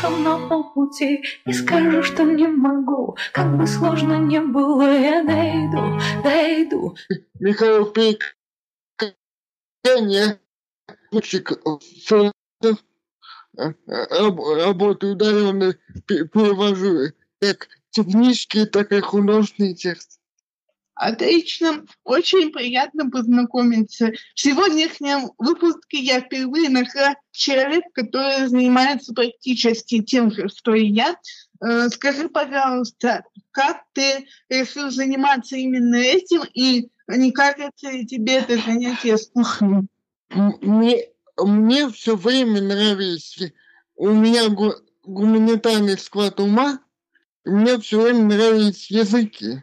брошен на полпути И скажу, что не могу. Как бы сложно не было, я дойду, дойду. Михаил Пик, я работаю удаленно, перевожу. Как технический, так и художественный текст. Отлично, очень приятно познакомиться. В сегодняшнем выпуске я впервые нашла человека, который занимается практически тем же, что и я. Э, скажи, пожалуйста, как ты решил заниматься именно этим, и не кажется ли тебе это занятие скучным? Мне, мне все время нравилось. У меня гуманитарный склад ума, мне все время нравились языки.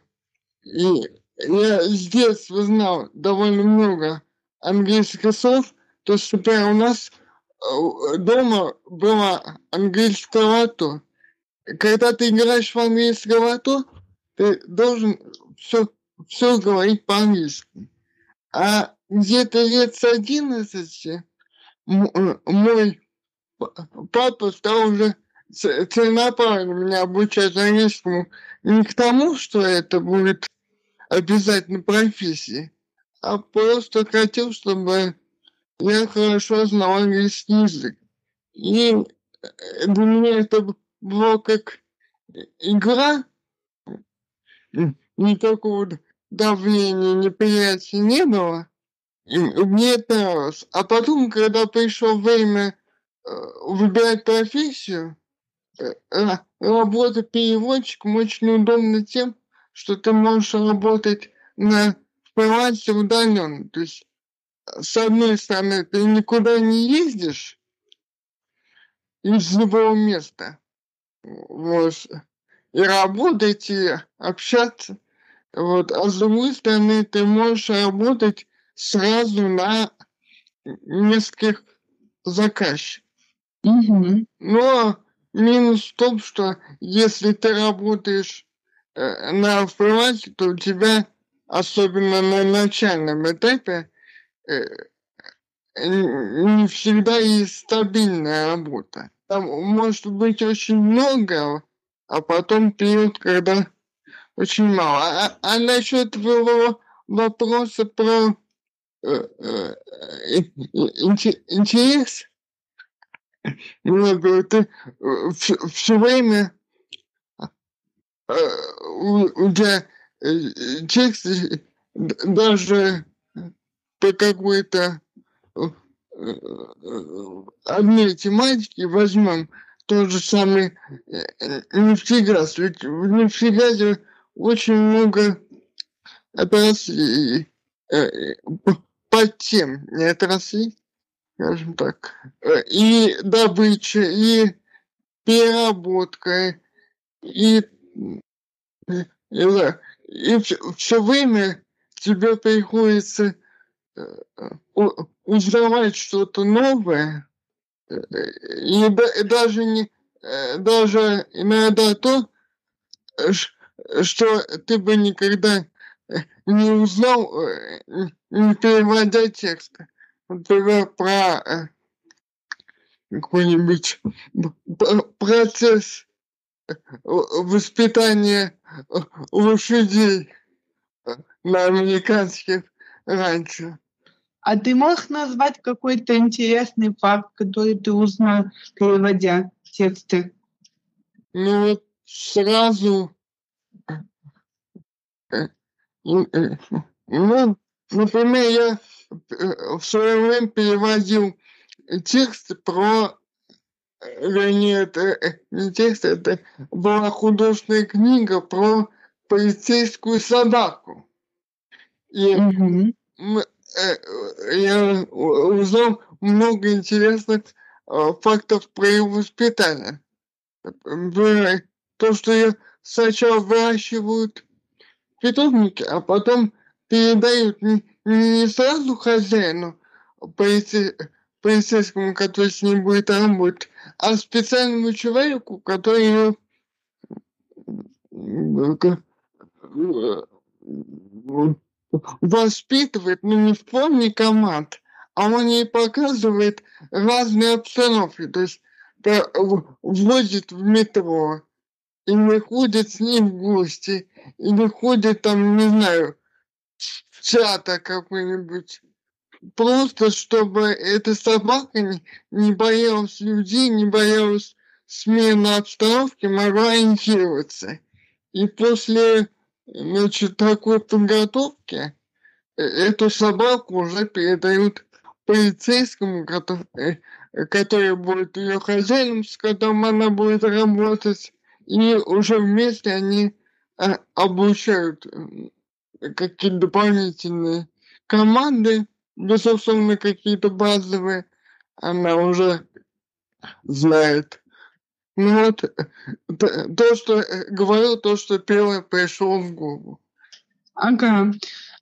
И я с детства знал довольно много английских слов, то что прямо у нас э, дома была английская лото. Когда ты играешь в английское лото, ты должен все, все говорить по-английски. А где-то лет с 11 э, мой папа стал уже целенаправленно меня обучать английскому не к тому, что это будет обязательно профессии, а просто хотел, чтобы я хорошо знал английский язык. И э, для меня это было как игра, никакого давления, неприятия не было. И мне нравилось. А потом, когда пришло время э, выбирать профессию, э, работа переводчиком очень удобна тем, что ты можешь работать на фрилансе удаленно. То есть, с одной стороны, ты никуда не ездишь из любого места. Вот. И работать, и общаться. Вот. А с другой стороны, ты можешь работать сразу на нескольких заказчиков. Угу. Но минус в том, что если ты работаешь Э, на фрилансе, то у тебя, особенно на начальном этапе, э, не всегда есть стабильная работа. Там может быть очень много, а потом период, когда очень мало. А, а насчет твоего вопроса про э, э, интерес, ну, ты все время у тебя текст даже по какой-то одной тематике возьмем тот же самый нефтегаз. Ведь в нефтегазе очень много отраслей, под тем, не отраслей, скажем так, и добыча, и переработка, и и все время тебе приходится э, узнавать что-то новое, и даже не э, даже иногда то, что ты бы никогда не узнал, э, не переводя текст. Например, про какой-нибудь процесс воспитание лошадей на американских раньше. А ты можешь назвать какой-то интересный факт, который ты узнал, переводя тексты? Ну вот сразу, ну, например, я в свое время переводил тексты про вернее, не текст, это была художественная книга про полицейскую собаку. И мы, э, я узнал много интересных э, фактов про его воспитание. Например, то, что ее сначала выращивают питомники, а потом передают не, сразу хозяину полиции, полицейскому, который с ним будет работать, а специальному человеку, который воспитывает, ну не в форме команд, а он ей показывает разные обстановки. То есть возит в метро, и не ходит с ним в гости, и не ходит там, не знаю, в чата какой-нибудь. Просто чтобы эта собака не, боялась людей, не боялась смены обстановки, могла ориентироваться. И после значит, такой подготовки э, эту собаку уже передают полицейскому, который, э, который будет ее хозяином, с которым она будет работать, и уже вместе они а, обучают какие-то дополнительные команды, безусловно, какие-то базовые, она уже знает. Ну вот, то, что э, говорил, то, что первое пришло в голову. Ага.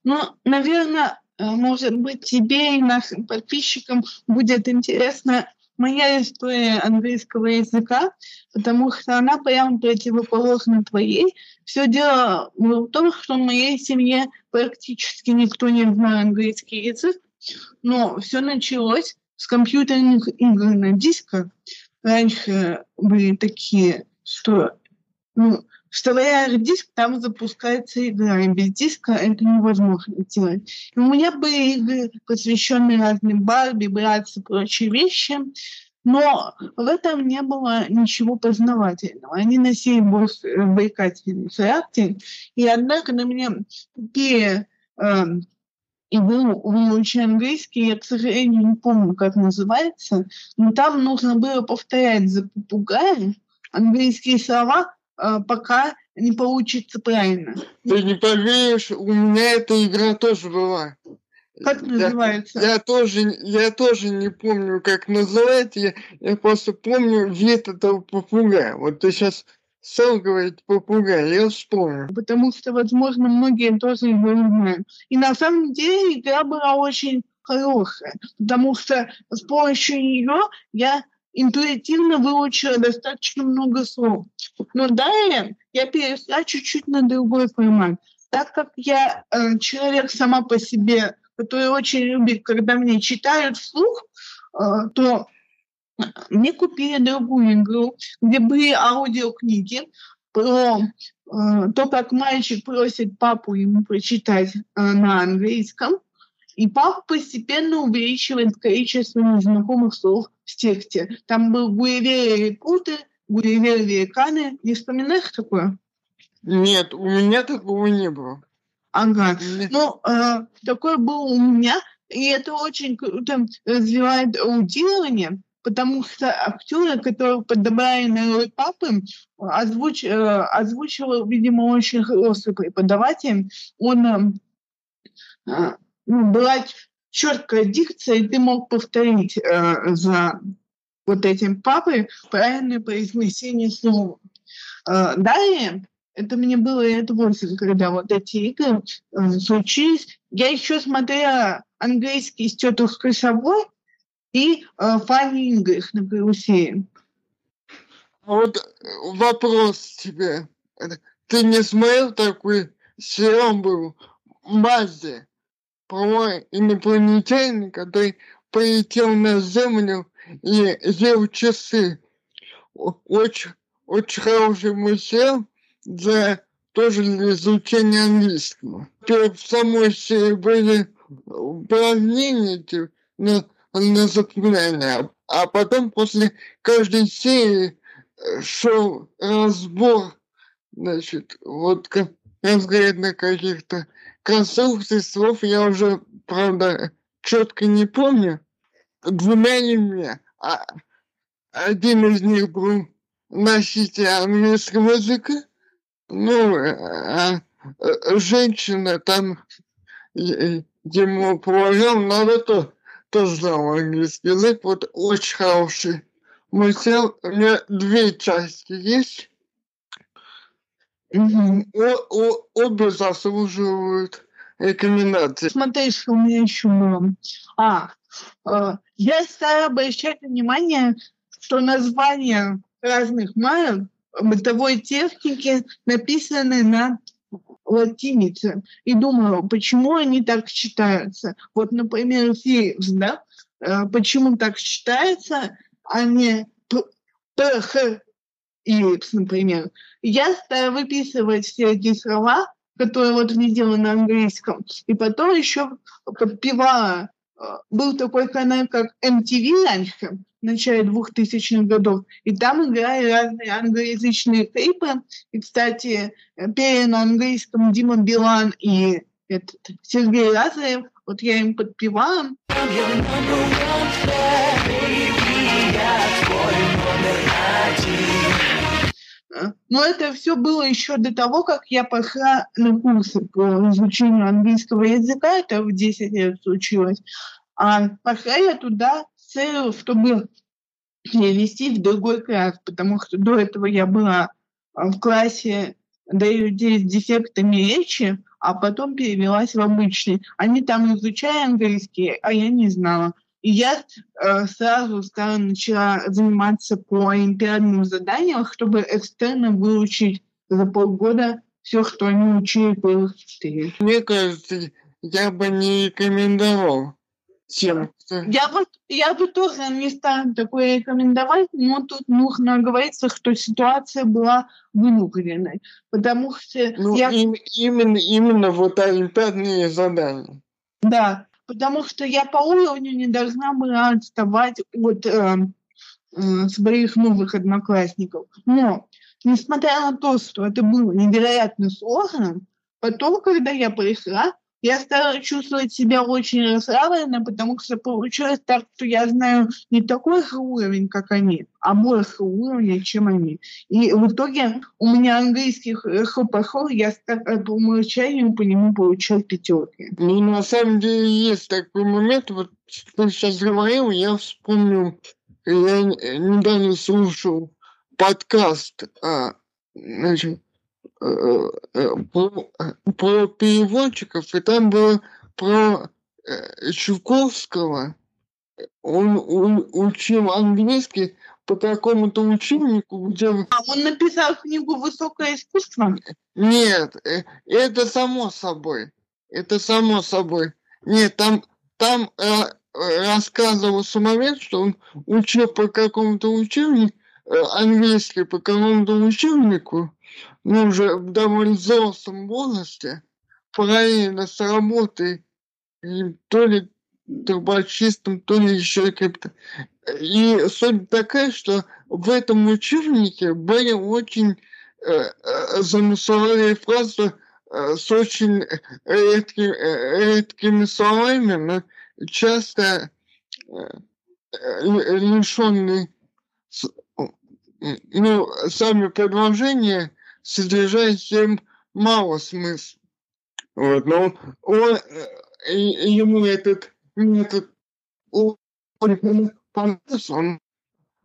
Ну, наверное, э, может быть, тебе и нашим подписчикам будет интересно моя история английского языка, потому что она прямо противоположна твоей. Все дело в том, что в моей семье практически никто не знает английский язык, но все началось с компьютерных игр на дисках. Раньше были такие, что ну, вставляешь диск, там запускается игра, и без диска это невозможно сделать. И у меня были игры, посвященные разным Барби, Братцу и прочие вещи, но в этом не было ничего познавательного. Они носили больше развлекательный характер, и однако на меня такие э, игру выучить английский, я, к сожалению, не помню, как называется, но там нужно было повторять за попугаем английские слова, э, пока не получится правильно. Ты не поверишь, у меня эта игра тоже была. Как называется? Я, я тоже, я тоже не помню, как называется. Я, я просто помню вид этого попугая. Вот ты сейчас стал говорить попугай, я вспомнил. Потому что, возможно, многие тоже его знают. И на самом деле игра была очень хорошая, потому что с помощью нее я интуитивно выучила достаточно много слов. Но далее я перешла чуть-чуть на другой формат. Так как я э, человек сама по себе, который очень любит, когда мне читают вслух, э, то мне купили другую игру, где были аудиокниги про э, то, как мальчик просит папу ему прочитать э, на английском, и папа постепенно увеличивает количество незнакомых слов в тексте. Там был Гуевер Рекуты, Гуевер Великаны. Не вспоминаешь такое? Нет, у меня такого не было. Ага. Ну, э, такое было у меня, и это очень круто развивает аудирование, потому что актеры, которые подобрали на роль папы, озвуч, э, озвучивал, видимо, очень хороший преподаватель. Он э, э, ну, была четкая дикция, и ты мог повторить э, за вот этим папой правильное произнесение слова. Э, далее, это мне было лет 8, когда вот эти игры э, случились. Я еще смотрела английский с тетушкой собой, и э, Фанни Ингрих на карусели. Вот э, вопрос тебе. Ты не смотрел такой сериал был «Мазди» про инопланетянина, который полетел на Землю и ел часы. Очень, очень хороший мультсериал для тоже для изучения английского. В самой серии были упражнения, но запоминание. А потом после каждой серии э, шел разбор, значит, вот конкретно каких-то конструкций слов я уже, правда, четко не помню. Двумя не мне. А один из них был носитель английского языка. Ну, а, а женщина там ему положил, надо то тоже знал английский язык. Вот очень хороший мультсериал. У меня две части есть. О, о, обе заслуживают рекомендаций. Смотри, что у меня еще было. А, э, я стала обращать внимание, что названия разных марок бытовой техники написаны на латинице и думала, почему они так считаются. Вот, например, Philips, да, э, почему так считается, а не ПХ и ИПС, например, я стала выписывать все эти слова, которые вот видела на английском, и потом еще подпевала. Э, был такой канал, как MTV раньше, начале 2000-х годов, и там играли разные англоязычные клипы. И, кстати, пели на английском Дима Билан и этот Сергей Лазарев. Вот я им подпевала. Но это все было еще до того, как я пошла на курсы по изучению английского языка. Это в 10 лет случилось. А пошла я туда целью, чтобы перевести в другой класс, потому что до этого я была в классе для людей с дефектами речи, а потом перевелась в обычный. Они там изучали английский, а я не знала. И я э, сразу стала, начала заниматься по олимпиадным заданиям, чтобы экстерно выучить за полгода все, что они учили четыре. Мне кажется, я бы не рекомендовал всем. Я бы, я бы тоже не стала такое рекомендовать, но тут нужно говориться, что ситуация была вынужденной, потому что... Ну, я... им, именно, именно вот олимпиадные задания. Да, потому что я по уровню не должна была отставать от э, э, своих новых одноклассников. Но, несмотря на то, что это было невероятно сложно, потом, когда я пришла, я стала чувствовать себя очень расслабленно, потому что получилось так, что я знаю не такой же уровень, как они, а больше уровня, чем они. И в итоге у меня английский хорошо пошел, я по умолчанию по нему получал пятерки. Ну, на самом деле есть такой момент, вот что сейчас говорил, я вспомнил, я недавно слушал подкаст, а, значит, Э, э, про, про переводчиков, и там было про э, Чуковского. Он, он учил английский по какому-то учебнику, где... А он написал книгу «Высокое искусство»? Нет, это само собой. Это само собой. Нет, там, там э, рассказывался момент, что он учил по какому-то учебнику, э, английский по какому-то учебнику, ну, уже в довольно взрослом возрасте, параллельно с работой, то ли трубочистом, то ли еще как-то. И суть такая, что в этом учебнике были очень э, э, замысловые фразы э, с очень редки, э, редкими словами, но часто э, э лишенные ну, сами предложения содержащим мало смысла. Вот, но он, э, ему этот метод понравился, он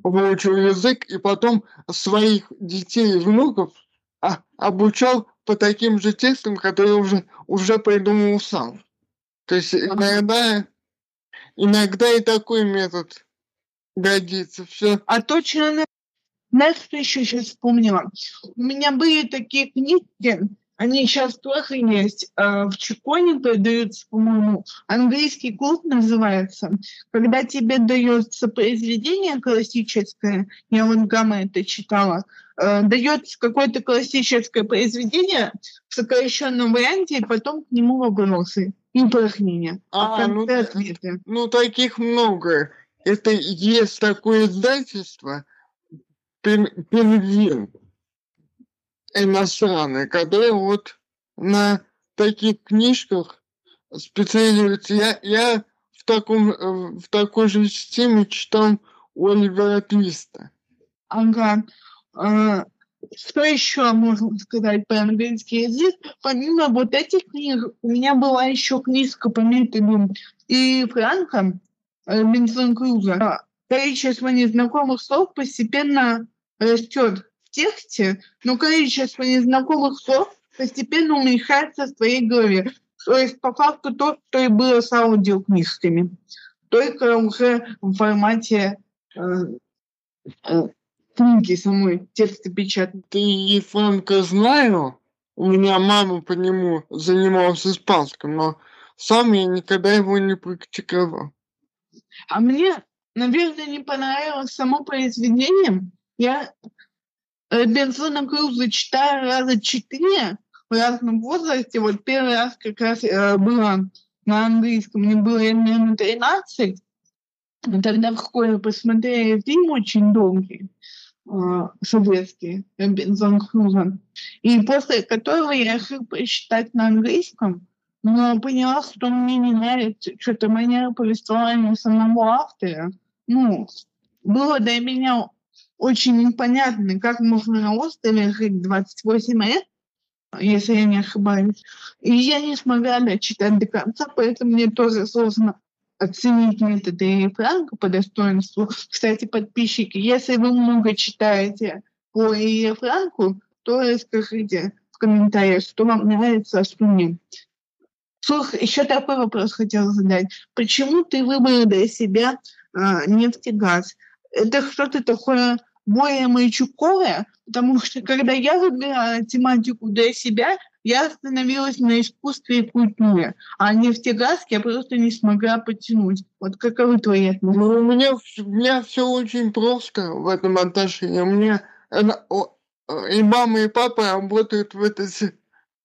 выучил язык и потом своих детей и внуков а, обучал по таким же текстам, которые уже, уже придумал сам. То есть иногда, иногда и такой метод годится. Все. А точно знаешь, что еще сейчас вспомнила? У меня были такие книги, они сейчас тоже есть. А, в Чиконе продаются, по-моему, английский клуб называется. Когда тебе дается произведение классическое, я вот Гамма это читала, а, дается какое-то классическое произведение в сокращенном варианте, и потом к нему вопросы и упражнения. А, ну, ну, таких много. Это есть такое издательство, пингвин иностранный, который вот на таких книжках специализируется. Я, я в, таком, в такой же системе читал Оливера Твиста. Ага. А, что еще можно сказать про английский язык? Помимо вот этих книг, у меня была еще книжка по методу и Франка Бенсон Круза количество незнакомых слов постепенно растет в тексте, но количество незнакомых слов постепенно уменьшается в твоей голове. То есть, по факту, то, что и было с аудиокнижками. Только уже в формате э, э, книги самой, печатные. Ты Ефранка знаю, у меня мама по нему занималась испанским, но сам я никогда его не практиковал. А мне наверное, не понравилось само произведение. Я Робинзона Круза читаю раза четыре в разном возрасте. Вот первый раз как раз э, было на английском, мне было, наверное, 13. Тогда в школе посмотрели фильм очень долгий, э, советский, Робинзон Крузо. И после которого я решил прочитать на английском, но поняла, что мне не нравится что-то манера повествования самого автора. Ну, было для меня очень непонятно, как можно на острове жить 28 лет, если я не ошибаюсь. И я не смогла дочитать до конца, поэтому мне тоже сложно оценить методы Ири Франка по достоинству. Кстати, подписчики, если вы много читаете по Ири Франку, то расскажите в комментариях, что вам нравится, а что нет. Слушай, еще такой вопрос хотела задать. Почему ты выбрал для себя э, нефтегаз? Это что-то такое более Майчуковая, потому что когда я выбирала тематику для себя, я остановилась на искусстве и культуре, а нефтегаз я просто не смогла потянуть. Вот каковы твои отношения? Ну, у меня, у меня все очень просто в этом отношении. У меня и мама, и папа работают в этой...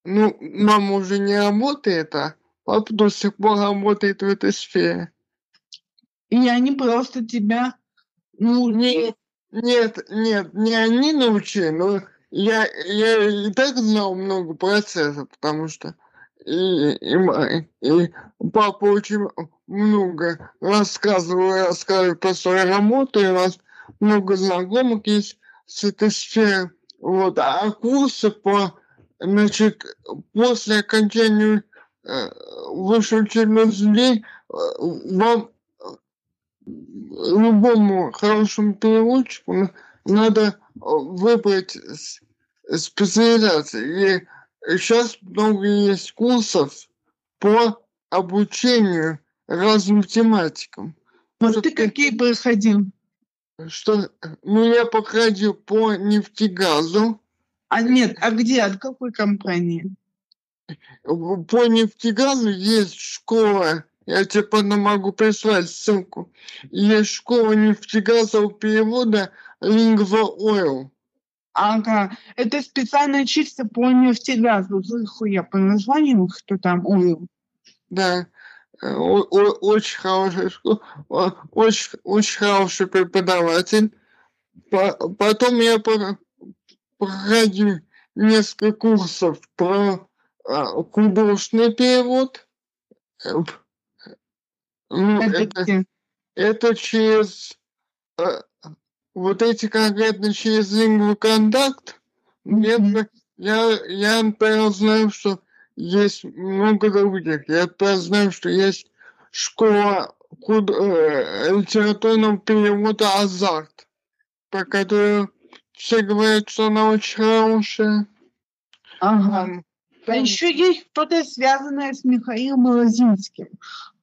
Ну, мама уже не работает, а папа до сих пор работает в этой сфере. И они просто тебя ну, не, нет, нет, не они научили, но я, я и так знал много процессов, потому что и, и, и папа очень много рассказывал, рассказывал про свою работу, и у нас много знакомых есть с этой сферы. Вот, а курсы по, значит, после окончания э, высшего учебного заведения э, вам любому хорошему переводчику надо э, выбрать специализацию. И сейчас много есть курсов по обучению разным тематикам. Вот ты какие проходил? Что, ну, я проходил по нефтегазу. А нет, а где, от какой компании? По нефтегазу есть школа я тебе потом могу прислать ссылку. Есть школа нефтегазового перевода Lingua Oil. Ага, это специально чисто по нефтегазу, я по названию, что там oil. Да, э, о, о, очень хорошая школа, очень, очень хороший преподаватель. Потом я проходил несколько курсов про а, художественный перевод э, ну, это, это через э, вот эти конкретно через лингву контакт. Mm-hmm. Я, я, например, знаю, что есть много других. Я, например, знаю, что есть школа куда, э, литературного перевода «Азарт», по которой все говорят, что она очень хорошая. Ага. А еще есть что-то связанное с Михаилом Лозинским,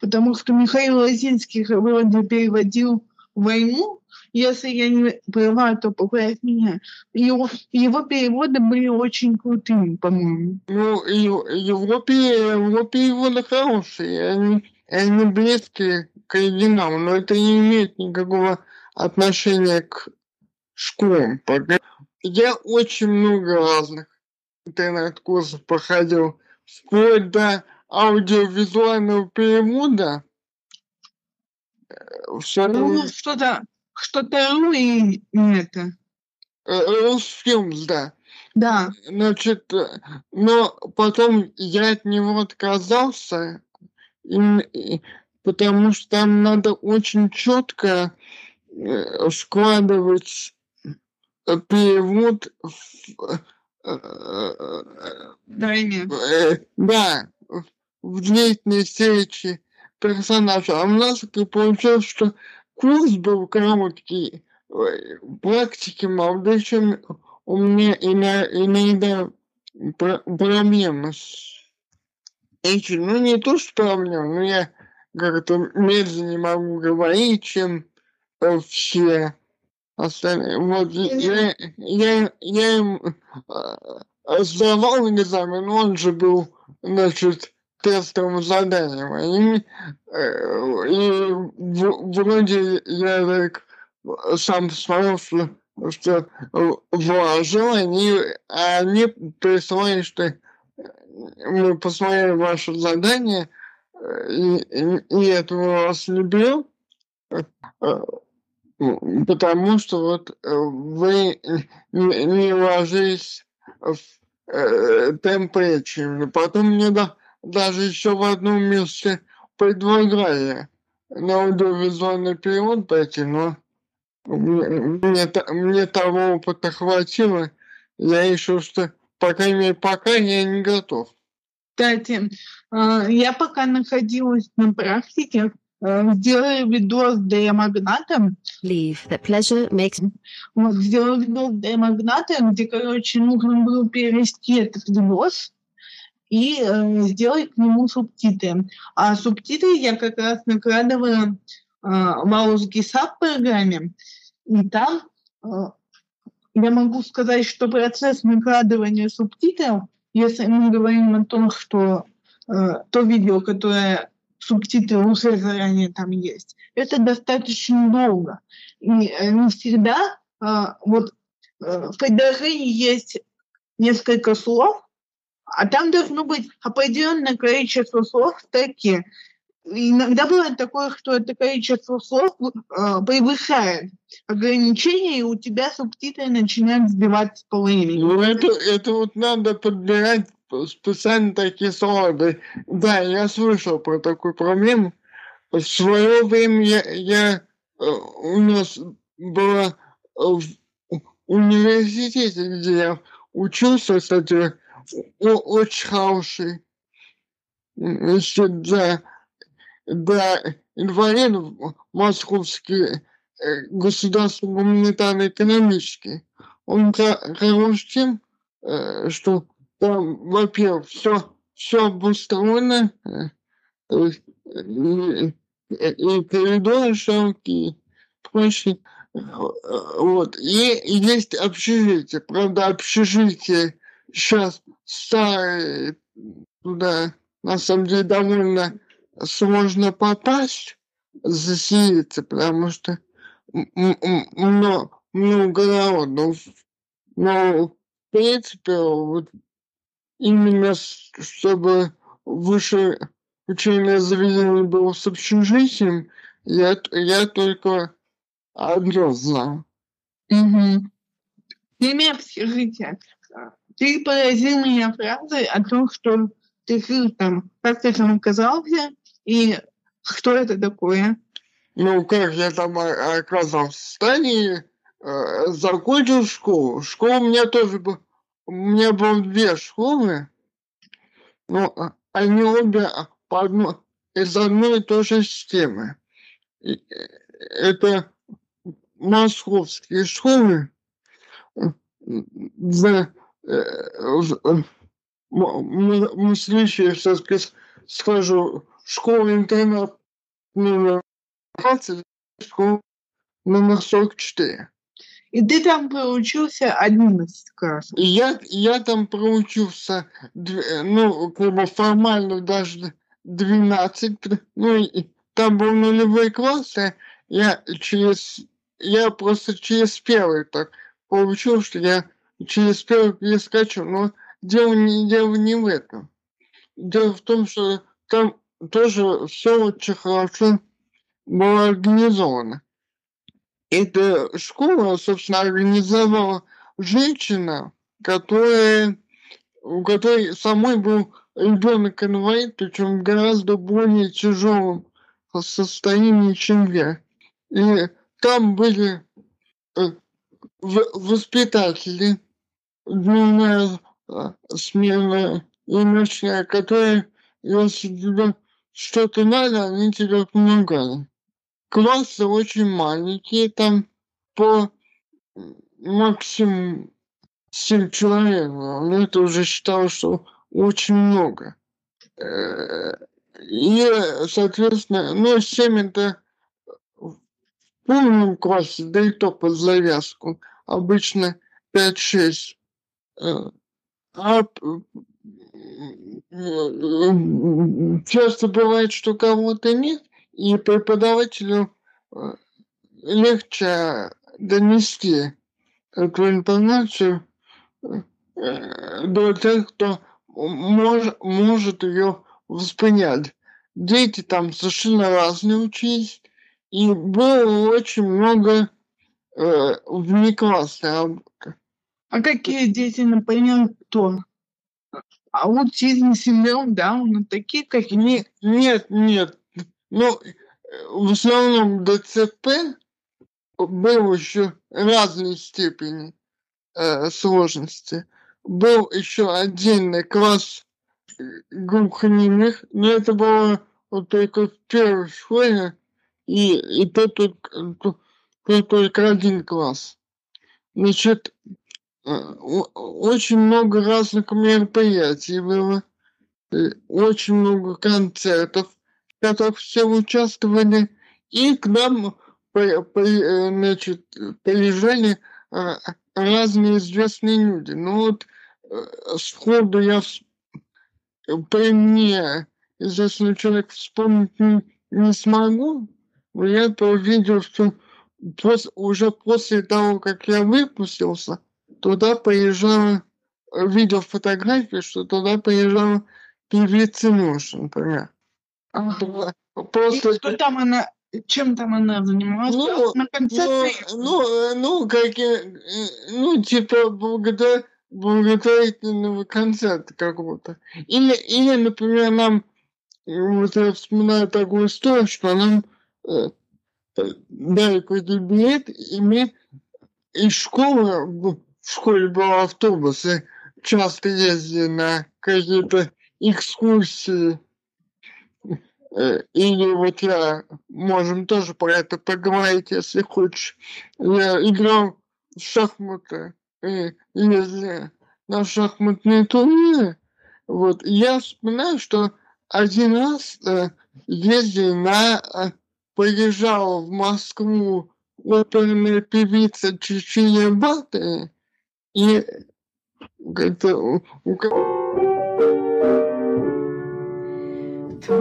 потому что Михаил Лозинский вроде переводил «Войну», если я не права, то поправь меня. Его, его переводы были очень крутыми, по-моему. Ну, его, его, его переводы хорошие, они, они близкие к оригиналу, но это не имеет никакого отношения к школам. Я очень много разных интернет-курсов проходил, вплоть до аудиовизуального перевода. Э, Все ну, что-то, что-то и это. Русфилм, да. Да. Значит, э, но потом я от него отказался, и, и, потому что там надо очень четко э, складывать перевод в, Дайме. Да, в длительной встрече персонажа. А у нас получилось, что курс был короткий, практики еще у меня иногда проблемы с этим. Ну, не то, что проблемы, но я как-то медленнее могу говорить, чем все остальные. Вот я, я, я им сдавал экзамен, он же был, значит, тестовым заданием. И, и вроде я так сам смотрел, что что вложил, они, они прислали, что мы посмотрели ваше задание, и, и, и этого вас не берем, потому что вот вы не, ложились в э, темп речи. Потом мне да, даже еще в одном месте предлагали на аудиовизуальный перевод пойти, но мне, мне того опыта хватило. Я еще что, по крайней пока я не готов. Кстати, а, я пока находилась на практике, а, сделали видос D-магнатом. Leave. The pleasure makes... Вот, сделали видос D-магнатом, где, короче, нужно было перевести этот видос и э, сделать к нему субтитры. А субтитры я как раз накладывала э, в Аусгисап программе, и там э, я могу сказать, что процесс накладывания субтитров, если мы говорим о том, что э, то видео, которое субтитры уже заранее там есть, это достаточно долго. И э, не всегда э, вот э, в предложении есть несколько слов, а там должно быть определенное количество слов в. Иногда бывает такое, что это количество слов э, превышает ограничения, и у тебя субтитры начинают сбивать с половины. Ну, это, это вот надо подбирать специально такие слова. Да, я слышал про такую проблему. В свое время я, я э, у нас была в университете, где я учился, кстати, очень хороший значит, для, для инвалидов московский э, государственный гуманитарно-экономический. Он хорош тем, э, что там, во-первых, все, все обустроено, э, и, и коридоры широкие, прочее. Вот. И есть общежитие. Правда, общежитие сейчас старые туда на самом деле довольно сложно попасть, заселиться, потому что много, много народу. Но, в принципе, вот именно чтобы выше учебное заведение было с общежитием, я, я только одно знал. Угу. Имя общежития. Ты поразил меня фразой о том, что ты там, как ты там оказался, и что это такое? Ну, как я там оказался в стане, э, закончил школу. Школа у меня тоже была. У меня было две школы, но а, они обе по одной, из одной и той же системы. И, э, это московские школы за мыслящие, сейчас скажу, школа-интернат номер 20, школа номер 44. И ты там проучился 11 классов? И я, я там проучился, ну, как бы формально даже 12, ну, и там был нулевой класс, я через, я просто через первый так получил, что я через первый перескочу. Но дело не, дело не в этом. Дело в том, что там тоже все очень хорошо было организовано. Эта школа, собственно, организовала женщина, которая, у которой самой был ребенок инвалид, причем в гораздо более тяжелом состоянии, чем я. И там были э, воспитатели, дневная а, смена и ночная, которые, если тебе что-то надо, они тебе помогали. Классы очень маленькие, там по максимум 7 человек. Но это уже считал, что очень много. Э, и, соответственно, ну, 7 это в полном классе, да и то под завязку. Обычно 5-6 а часто бывает, что кого-то нет, и преподавателю э, легче донести эту информацию э, до тех, кто мож, может ее воспринять. Дети там совершенно разные учились, и было очень много э, внеклассной работы. А какие дети, например, кто? Аутизм, синдром Дауна, такие какие? Нет, нет, нет. Ну, в основном ДЦП был еще разной степени э, сложности. Был еще отдельный класс э, глухонемых, но это было вот только в первой школе, и, и то только, то, то только один класс. Значит, э, очень много разных мероприятий было, очень много концертов, которых все участвовали, и к нам Э, значит, приезжали а, разные известные люди. Ну вот э, сходу я при мне известный человек вспомнить не, не смогу, но я то видел, что пос, уже после того, как я выпустился, туда приезжала, видел фотографии, что туда приезжала певица Нюша, например. Ага. Просто... И кто там она чем там она занималась? Ну, на концерте? Ну, ну, ну, как, ну, типа, благодаря благотворительного концерта какого-то. Или, или, например, нам, вот я вспоминаю такую историю, что нам э, дали какой-то билет, и мы из школы, в школе был автобус, и часто ездили на какие-то экскурсии Э, или вот я, можем тоже про это поговорить, если хочешь. Я играл в шахматы, и если на шахматные турниры, вот, я вспоминаю, что один раз э, ездил на, э, приезжал в Москву оперная певица Чечения Баты, и это, у, у, Вот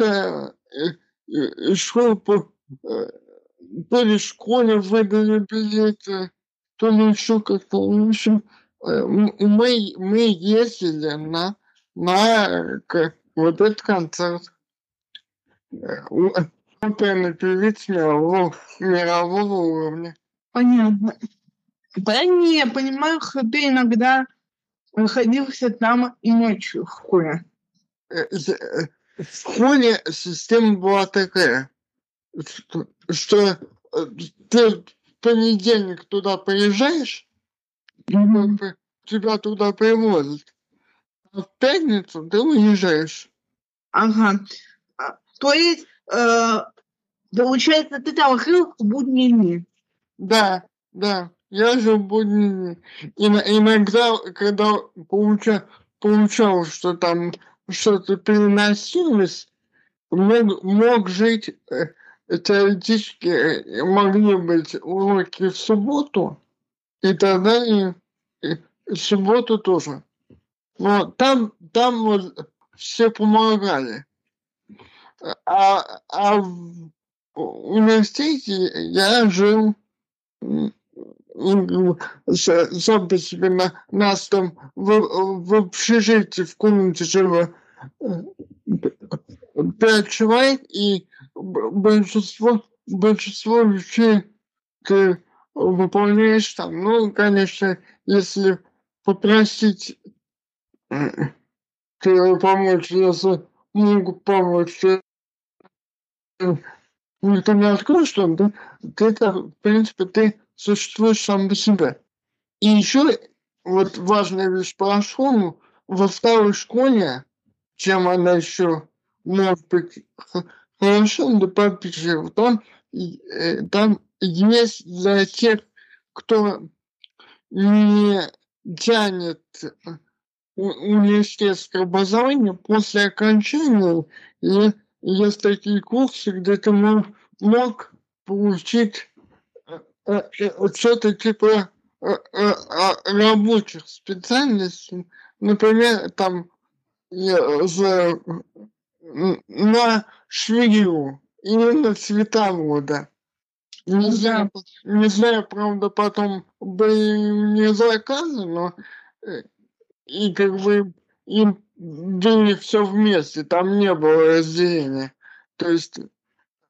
э, э, шел по, э, то ли школе выдали билеты, то ли еще как-то. В общем, мы, мы ездили на на вот этот концерт. Оперный певец мирового, мирового уровня. Понятно. Да не, понимаю, ты иногда находился там и ночью в школе. Э, э, в школе система была такая, что, что э, ты в понедельник туда приезжаешь, mm-hmm. тебя туда привозят в пятницу ты уезжаешь. Ага. А, то есть, э, получается, ты там жил в будние дни? Да, да. Я жил в будние дни. И, иногда, когда получал, получал, что там что-то переносилось, мог, мог жить э, теоретически э, могли быть уроки в субботу, и тогда и, и в субботу тоже. Но там, там вот все помогали. А, а в университете я жил сам по себе на, нас там в, в общежитии в комнате жило пять человек, и большинство, большинство вещей ты выполняешь там. Ну, конечно, если попросить ты помочь, если могут помочь, никто не откроет что да? ты, в принципе, ты существуешь сам по себе. И еще вот важная вещь про школу, во второй школе, чем она еще может быть хорошо, да подпиши, в том, э, там есть для тех, кто не тянет университетское образование после окончания и есть такие курсы, где ты мог, мог получить что-то типа рабочих специальностей, например, там за, на швею или на цветовода. Не знаю, не знаю, правда, потом были не заказы, но и как бы им дали все вместе, там не было разделения. То есть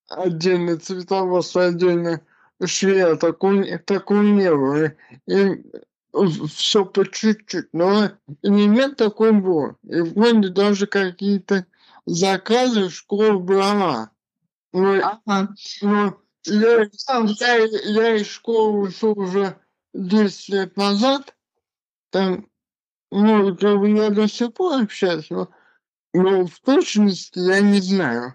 отдельно цветовоз, отдельно швея, такой, такой не было. И все по чуть-чуть, но элемент такой был. И вроде даже какие-то заказы школа брала. Но, ага. но я, я, я из школы ушел уже 10 лет назад, там, ну, как бы я до сих пор общаюсь, но, но в точности я не знаю.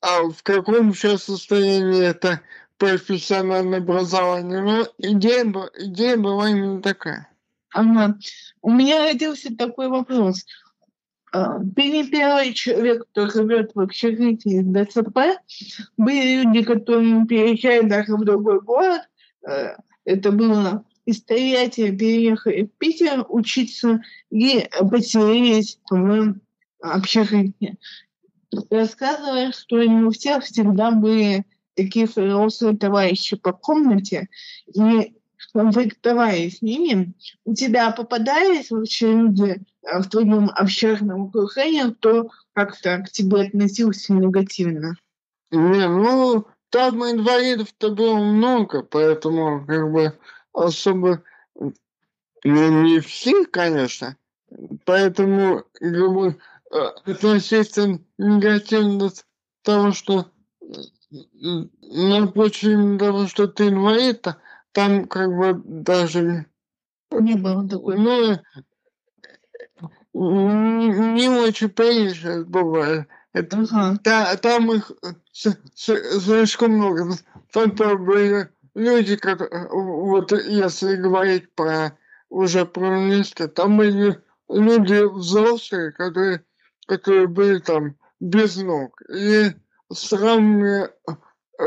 А в каком сейчас состоянии это профессиональное образование, но идея, идея была именно такая. Ага. У меня родился такой вопрос. А, первый человек, кто живет в общежитии ДЦП. Были люди, которые переезжали даже в другой город. Э, это было предприятие, переехали в Питер учиться и поселились в общежитии. Рассказывая, что не у всех всегда были такие взрослые товарищи по комнате, и конфликтовали с ними, у тебя попадались вообще люди э, в твоем общественном окружении, кто как-то к тебе относился негативно? Не, ну, там инвалидов-то было много, поэтому как бы особо ну, не все, конечно. Поэтому как бы, э, относиться негативно к тому, что на почве того, что ты инвалид, там как бы даже не было такой. Ну, не очень прилично бывает. Это, ага. да, там их слишком много. Там, там были люди, которые, вот если говорить про уже про место, там были люди взрослые, которые, которые были там без ног. И с травмами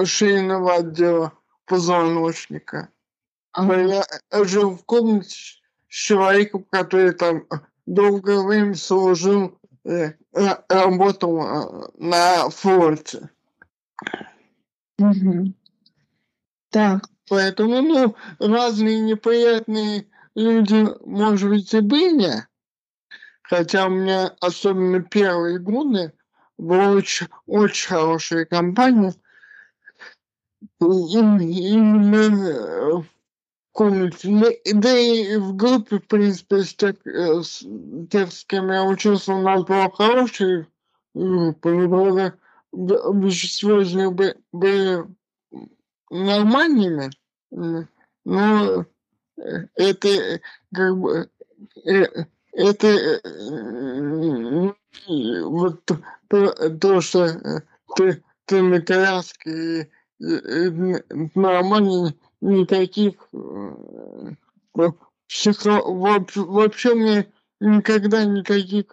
шейного отдела позвоночника. Ага. Я жил в комнате с человеком, который там долгое время служил, э, работал э, на флоте. Угу. Так. Поэтому, ну, разные неприятные люди, может быть, и были. Хотя у меня, особенно первые годы, была очень, очень хорошая компания. Именно в комнате. Да и в группе, в принципе, с, тех, с, тех, с кем я учился, у нас была хорошая группа. Правда, большинство из них были нормальными. Но это как бы это вот то, то что ты, ты на коляске нормально никаких психо... вообще мне никогда никаких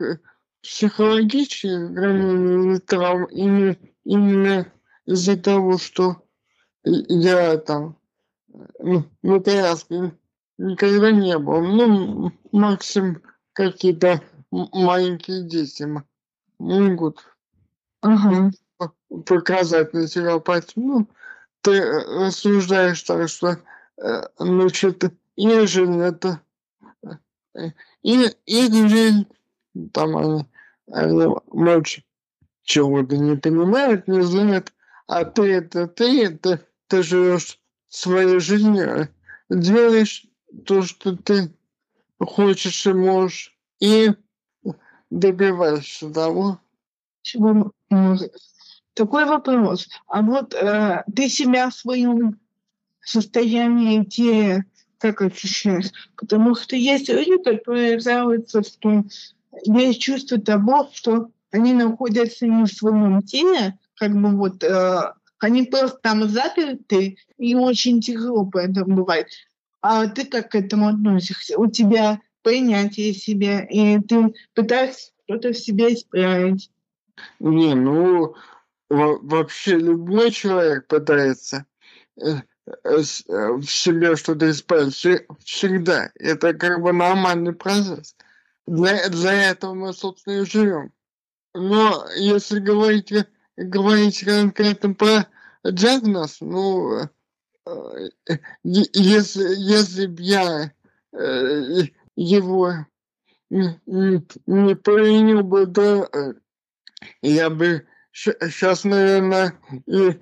психологических травм именно, именно из-за того, что я там ну, на коляске никогда не был. Ну, максимум какие-то маленькие дети могут ага. показать на тебя пальцем. Ну, ты рассуждаешь так, что, значит, их жизнь это их, их жизнь, там они, они молча чего-то не понимают, не знают, а ты это, ты это, ты живешь своей жизнью, делаешь то, что ты хочешь и можешь, и добиваешься того. Такой вопрос. А вот э, ты себя в своем состоянии те как ощущаешь? Потому что есть люди, которые жалуются, что есть чувство того, что они находятся не в своем теле, как бы вот э, они просто там заперты, и очень тяжело поэтому бывает. А ты как к этому относишься? У тебя принятие себя, и ты пытаешься что-то в себе исправить. Не, ну, вообще любой человек пытается э, э, в себе что-то исправить всегда. Это как бы нормальный процесс. Для, для этого мы, собственно, и живем. Но если говорить, говорить конкретно про диагноз, ну, если, если б я его не, не принял бы, то я бы сейчас, наверное, и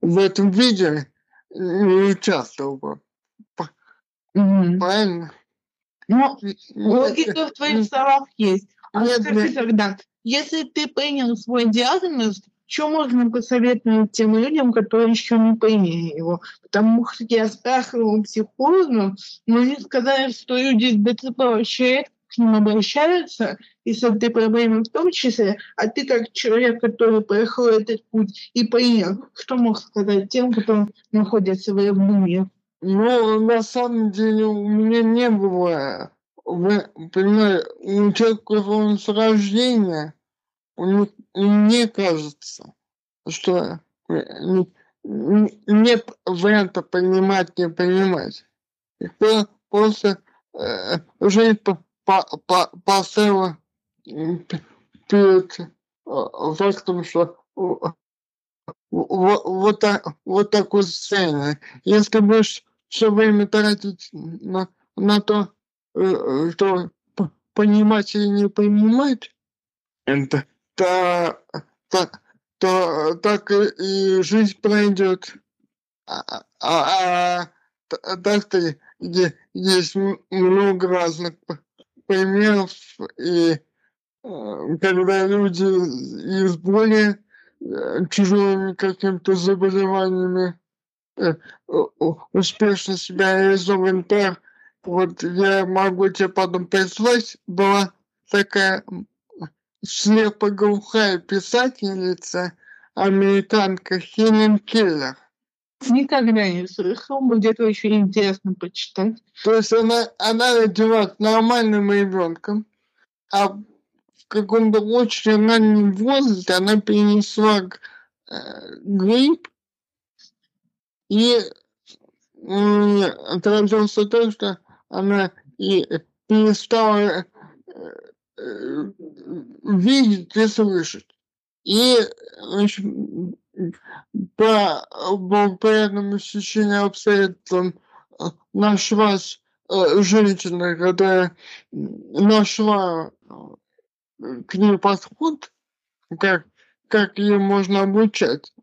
в этом видео не участвовал бы. Mm-hmm. Правильно? Ну, логика в твоих словах есть. А Нет, скажи тогда, если ты принял свой диагноз, что можно посоветовать тем людям, которые еще не приняли его? Потому что я спрашивала психолога, но они сказали, что люди с ДЦП вообще к ним обращаются, и с этой проблемой в том числе, а ты как человек, который проехал этот путь и принял, что мог сказать тем, кто находится в Ирбуне? Ну, на самом деле у меня не было, вы понимаете, у человека он с рождения, мне кажется, что нет варианта понимать, не понимать. Просто э, жизнь по, по, по, поставила перед э, фактом, что вот, вот, так, вот такой сцены. Если будешь все время тратить на, на то, э, что понимать или не понимать, это то, то, то так и жизнь пройдет. А, а, а так-то есть много разных примеров, и э, когда люди из более э, тяжелыми какими-то заболеваниями э, успешно себя реализовывают. Вот я могу тебе потом прислать, была такая слепоглухая писательница, американка Хелен Келлер. Никогда не слышал, будет очень интересно почитать. То есть она, она родилась нормальным ребенком, а в каком-то очень раннем возрасте она перенесла э, грипп, и э, отразился то, что она и перестала э, Э, видеть и слышать. И значит, по благоприятному стечению обстоятельств э, нашлась э, женщина, которая нашла к ней подход, как, как ее можно обучать.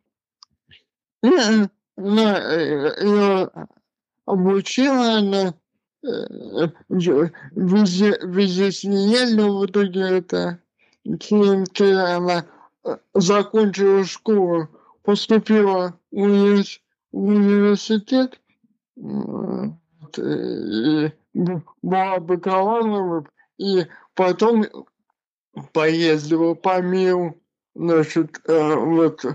И она ее обучила, она везде, везде с но в итоге это? Когда она э, закончила школу, поступила в, универс, в университет, и была бакалавром, и потом поездила по миру, значит, э, вот,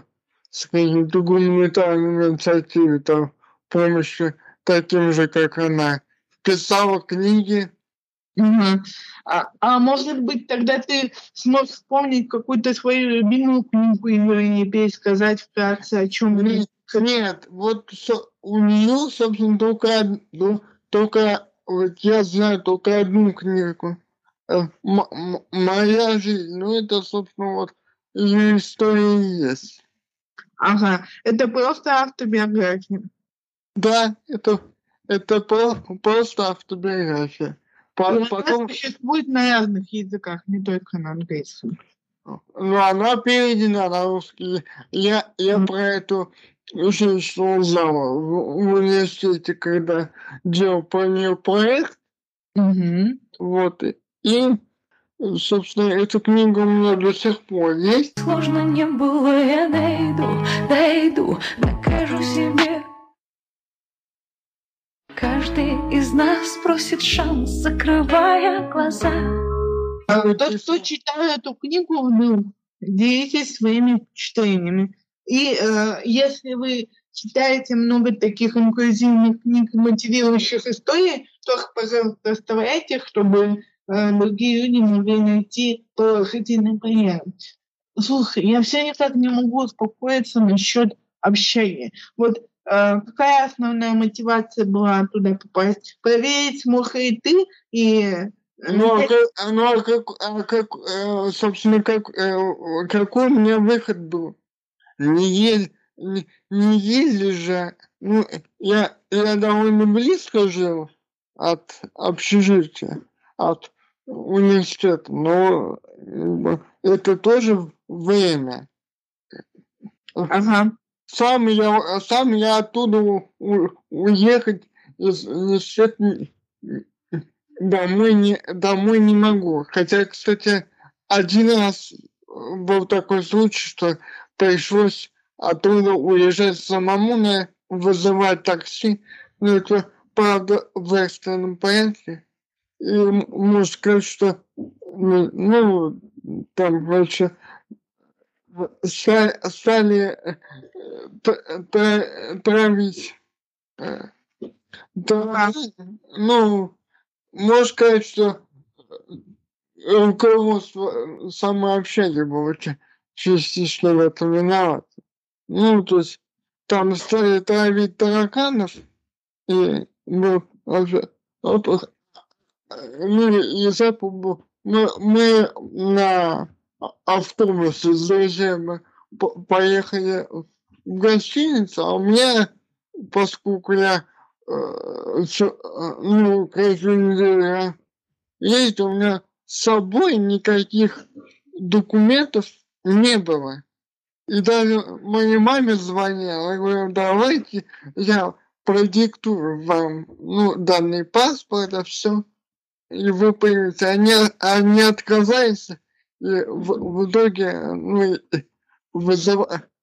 с какими-то гуманитарными инициативами, там, помощи таким же, как она писала книги. Угу. А, а может быть, тогда ты сможешь вспомнить какую-то свою любимую книгу или пересказать вкратце, о чем нет, нет, вот со, у нее, собственно, только, ну, только вот я знаю только одну книгу. Э, м- моя жизнь, ну это, собственно, вот ее история есть. Ага, это просто автобиография. Да, это это про, просто автобиография. По, ну, потом... существует на разных языках, не только на английском. Ну, она переведена на русский. Я, я mm. про эту женщину узнал в, в университете, когда делал про нее проект. Mm-hmm. Вот. И, собственно, эту книгу у меня до сих пор есть. Сложно не было, я дойду, дойду, докажу себе Каждый из нас просит шанс, закрывая глаза. А тот, кто читает эту книгу, ну, делитесь своими впечатлениями. И э, если вы читаете много таких инклюзивных книг, мотивирующих историй, то пожалуйста, оставляйте, чтобы э, другие люди могли найти положительный пример. Слушай, я все никак не могу успокоиться насчет общения. Вот какая основная мотивация была туда попасть? Проверить, смог ли ты и ну, а как, ну, а как, а как, э, собственно, как, э, какой у меня выход был? Не, ель, не, не ездили же. Ну, я, я довольно близко жил от общежития, от университета, но это тоже время. Ага. Сам я, сам я оттуда у, уехать университета домой не, домой не могу. Хотя, кстати, один раз был такой случай, что пришлось оттуда уезжать самому, на вызывать такси. Но это, правда, в экстренном порядке. И можно сказать, что ну там, короче, стали править да, ну, можно сказать, что руководство самообщения было частично в этом виновато. Ну, то есть там стали травить тараканов, и ну, вот, ну, из этого мы, мы на автобусе с друзьями поехали в гостиницу, а у меня, поскольку я э, ну, каждую неделю я ездил, у меня с собой никаких документов не было. И даже моей маме звонила, говорю, давайте я продиктую вам ну, данный паспорт, а все и вы понимаете, они, они отказались, и в, в итоге ну, вызыв,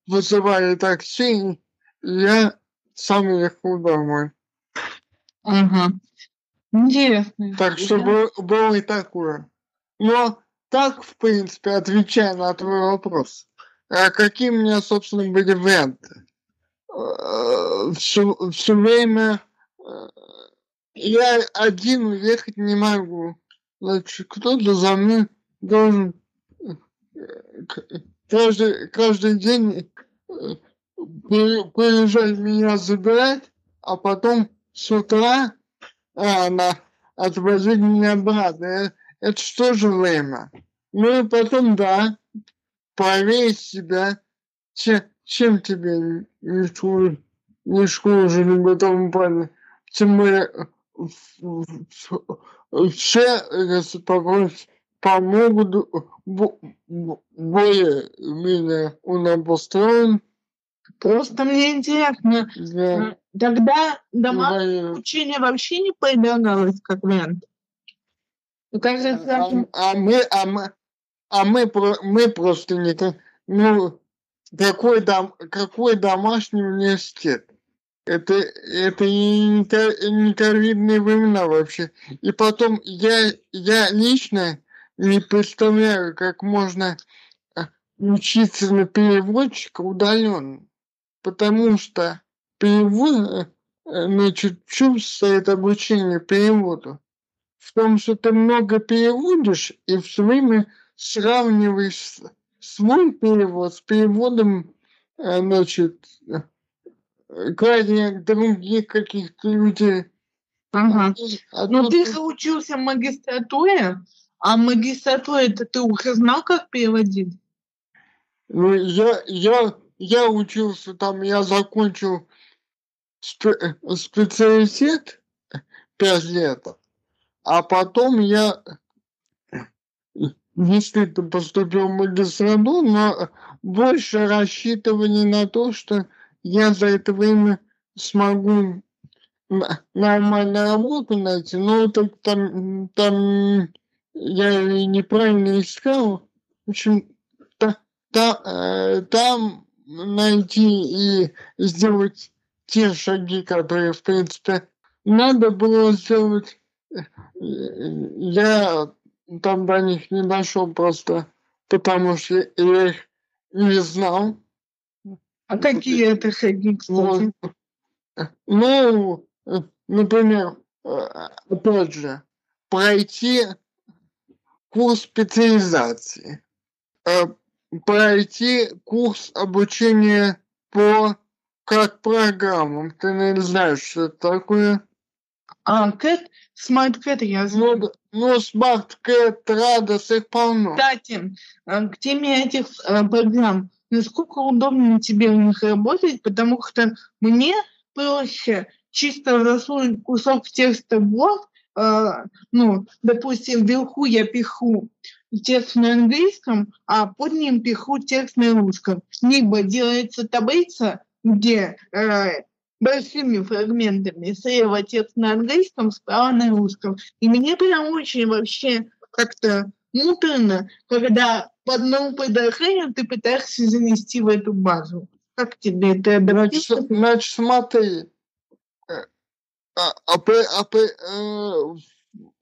вызывали такси, и я сам ехал домой. Ага. Интересно. Так что было, было и такое. Но так, в принципе, отвечая на твой вопрос, а какие у меня, собственно, были варианты? Все, э, все время э, я один уехать не могу. Значит, кто-то за мной должен каждый, каждый день приезжать меня забирать, а потом с утра а, она отвозить меня обратно. Это что же время? Ну и потом, да, проверить себя, чем, чем тебе не хуже, не хуже, в этом плане. Тем более, все помогут более-менее он обустроен. Просто мне интересно, да. тогда домашнее обучение вообще не предлагалось как вариант? Кажется, а, а мы, а мы, а мы, мы просто не ну какой дом, какой домашний университет? это, это не, не ковидные времена вообще. И потом я, я лично не представляю, как можно а, учиться на переводчика удаленно. Потому что перевод, э, значит, в чем состоит обучение переводу? В том, что ты много переводишь и все время сравниваешь свой перевод с переводом, э, значит, крайне других каких-то людей. Ага. А Но тут... ты учился в магистратуре, а в магистратуре это ты уже знал, как переводить? Ну, я, я, я учился там, я закончил спе- специалитет пять лет, а потом я действительно поступил в магистратуру, но больше рассчитывали на то, что я за это время смогу нормальную работу найти, но так там, там я неправильно искал. В общем, та, та, э, там найти и сделать те шаги, которые, в принципе, надо было сделать. Я там до них не дошел просто потому, что я их не знал. А какие это шаги, кстати? Ну, например, опять же, пройти курс специализации. Э, пройти курс обучения по как программам. Ты не знаешь, что это такое? А, Кэт, Smart Cat я знаю. Ну, ну Smart Cat, Радос, их полно. Кстати, к теме этих э, программ, насколько удобно тебе в них работать, потому что мне проще чисто засунуть кусок текста в блок, ну, допустим, вверху я пиху текст на английском, а под ним пиху текст на русском. Либо делается таблица, где э, большими фрагментами слева текст на английском, справа на русском. И мне прям очень вообще как-то муторно, когда по одному предложению ты пытаешься занести в эту базу. Как тебе это Значит, значит смотри, э, а, а, при, а э,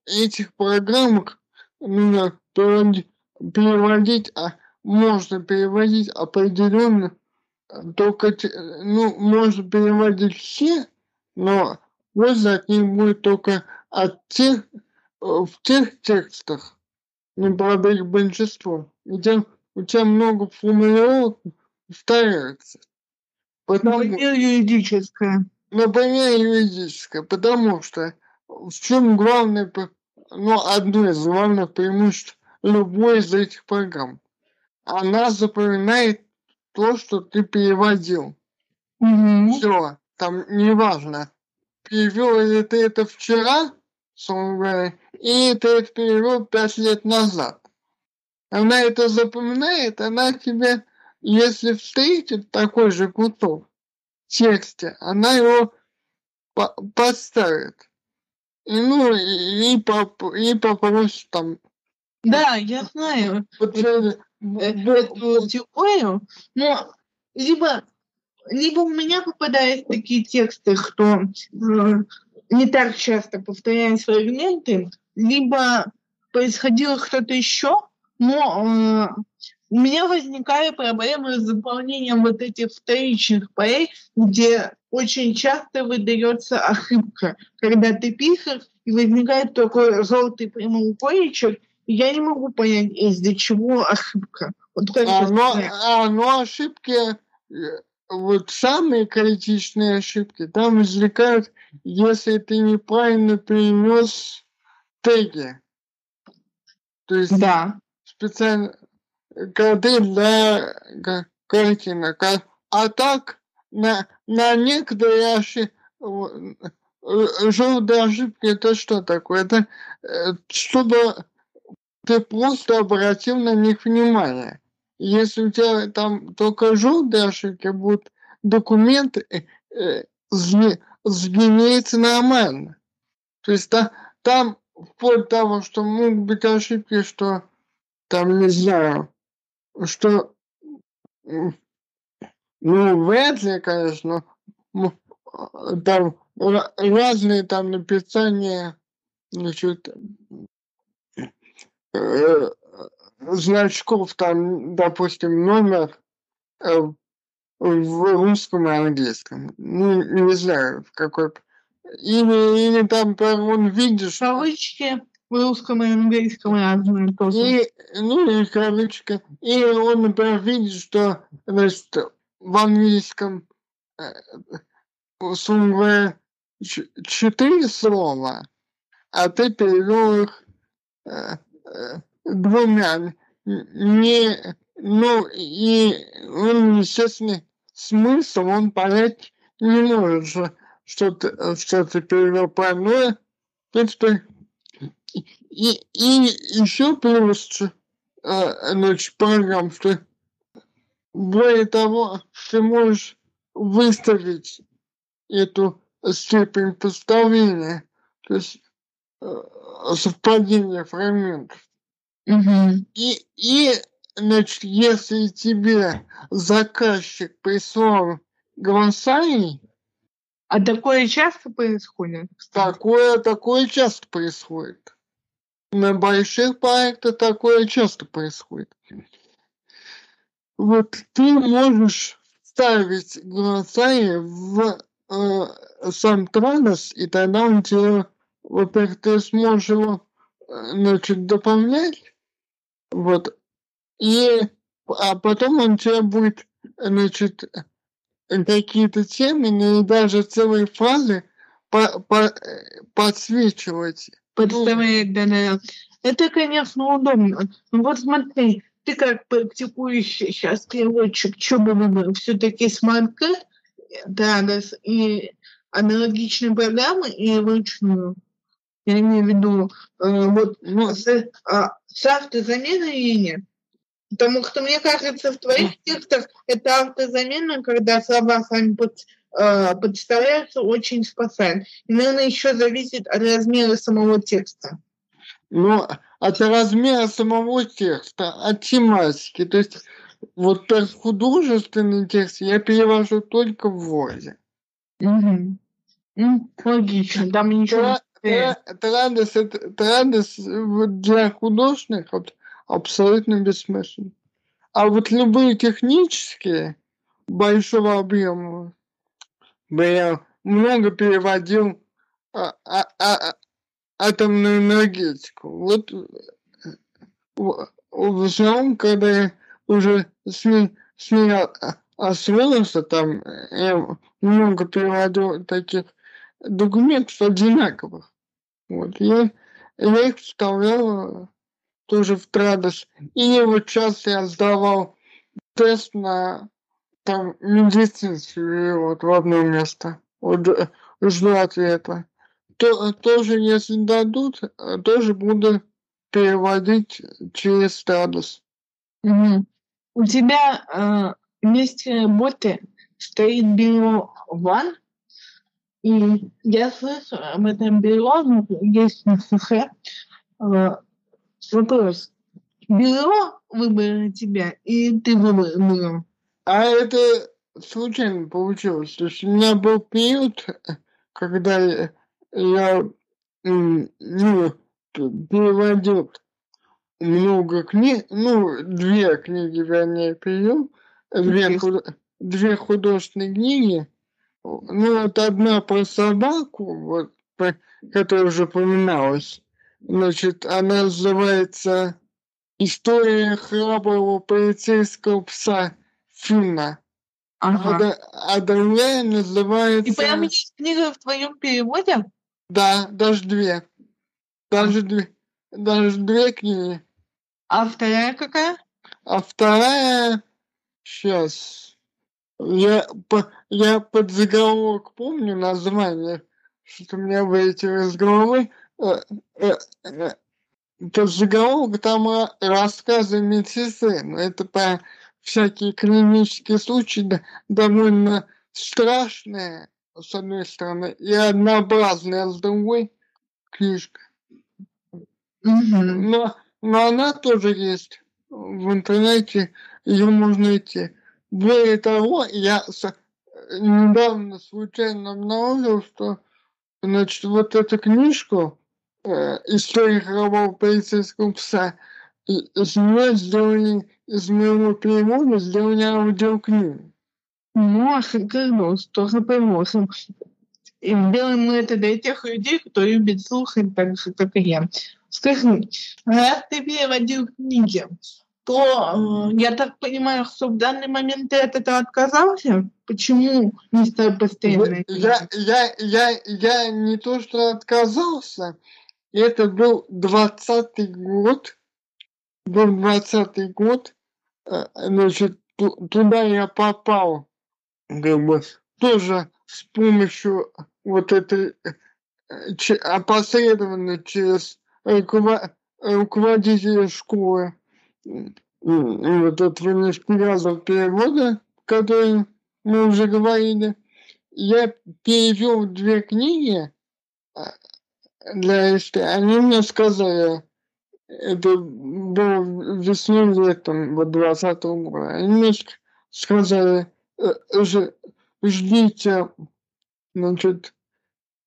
этих программах нужно переводить, а можно переводить определенно только, ну, можно переводить все, но польза от них будет только от тех, э, в тех текстах, не правда их большинство, где у тебя много формулировок повторяется. Потому, например, юридическое. Например, юридическое, потому что в чем главное, ну, одно из главных преимуществ любой из этих программ. Она запоминает то, что ты переводил. Угу. Все, там неважно, перевел ли ты это вчера, говоря, и ты это перевел пять лет назад. Она это запоминает, она тебе, если встретит такой же кусок тексте, она его по подставит. И, ну, и, и, поп и попросит там. Да, я знаю. Подтвердить эту теорию, но либо, либо у меня попадают такие тексты, что э, не так часто повторяют фрагменты, либо происходило что-то еще, но э, у меня возникает проблема с заполнением вот этих вторичных полей, где очень часто выдается ошибка, когда ты пишешь, и возникает такой желтый прямоугольничек, я не могу понять, из-за чего ошибка. Вот а, но, а, но ошибки, э, вот самые критичные ошибки, там возникают, если ты неправильно перенес теги. То есть да. специально коды для картинок. А, а так на, на некоторые ошибки э, желтые ошибки это что такое? Это чтобы ты просто обратил на них внимание. Если у тебя там только желтые ошибки будут, документ э, э, сгенерится нормально. То есть та, там вплоть до того, что могут быть ошибки, что там, не знаю, что ну, вряд ли, конечно, там разные там написания, значит, Э, значков там, допустим, номер э, в русском и английском. Ну, не знаю, в какой... Или, или там он видишь... Кавычки в русском и английском разные тоже. И, ну, и кавычка. И он, например, видит, что значит, в английском э, слово четыре слова, а ты перевел их двумя не ну и он естественно смысл он понять не может что что ты что ты перевел правильно что и, и еще плюс значит, программ, что более того, ты можешь выставить эту степень поставления, то есть э, совпадение фрагментов. Угу. И, и, значит, если тебе заказчик прислал голосаний, а такое часто происходит? Такое, такое часто происходит. На больших проектах такое часто происходит. Вот ты можешь ставить голосование в э, сам Trados, и тогда он тебе, во-первых, ты сможешь его значит, дополнять, вот. И а потом он тебе будет, значит, какие-то темы, ну и даже целые фразы по, по, подсвечивать. Подставлять, да, да. Это, конечно, удобно. Ну вот смотри, ты как практикующий сейчас переводчик, что бы выбрал? Все-таки Smartcat, да, и аналогичные программы и вручную. Я имею в виду, э, вот ну, с, а, с автозаменой или нет? Потому что, мне кажется, в твоих текстах это автозамена, когда слова сами под, э, подставляются, очень спасает. И, наверное, еще зависит от размера самого текста. Ну, от размера самого текста, от тематики. То есть вот так художественный текст я перевожу только в Word. Угу. Ну, логично, там ничего... Традос, традос для художников абсолютно бессмысленно. А вот любые технические большого объема, я много переводил а, а, а, атомную энергетику. Вот в, в основном, когда я уже с с ней освоился, там я много переводил таких документов одинаковых. Вот, я, я их вставлял тоже в Традос. И вот сейчас я сдавал тест на там медицинский вот в одно место. Вот э, жду ответа. То, тоже, если дадут, тоже буду переводить через Традос. Угу. У тебя э, вместе работы стоит бюро One, и я слышу об этом бюро, ну, есть на СХ. Э, вопрос. Бюро выбрало тебя, и ты выбрал бюро? А это случайно получилось. То есть у меня был период, когда я, я ну, переводил много книг, ну, две книги, вернее, перевел, две, две художественные книги, ну, вот одна про собаку, вот, про, которая уже упоминалась. Значит, она называется «История храброго полицейского пса Фина». Ага. А, а другая называется... И прям есть книга в твоем переводе? Да, даже две. Даже две. Даже две книги. А вторая какая? А вторая... Сейчас я, по, я под заголовок помню название, что у меня вылетело из головы. Э, э, э, под заголовок там рассказы медицины. Это по всякие клинические случаи довольно страшные, с одной стороны, и однообразные, с другой книжка. Но, но она тоже есть в интернете, ее можно найти. Более того, я недавно случайно обнаружил, что значит, вот эту книжку э, «История хорового полицейского пса» из нее сделали, из моего перевода сделали аудиокнигу. Ну, шикарно, тоже поможем. И сделаем мы это для тех людей, кто любит слушать так же, как и я. Скажи, раз ты переводил книги, то я так понимаю, что в данный момент ты от этого отказался? Почему не стал постоянно? Я, я, я, я не то что отказался, это был двадцатый год, был двадцатый год, э, значит, туда я попал, как бы, тоже с помощью вот этой э, опосредованно через руководителя школы вот этого несколько перевода, который мы уже говорили, я перевел две книги а, для СТ. Они мне сказали, это было весной летом вот 20 года, они сказали, «Э, ждите, значит,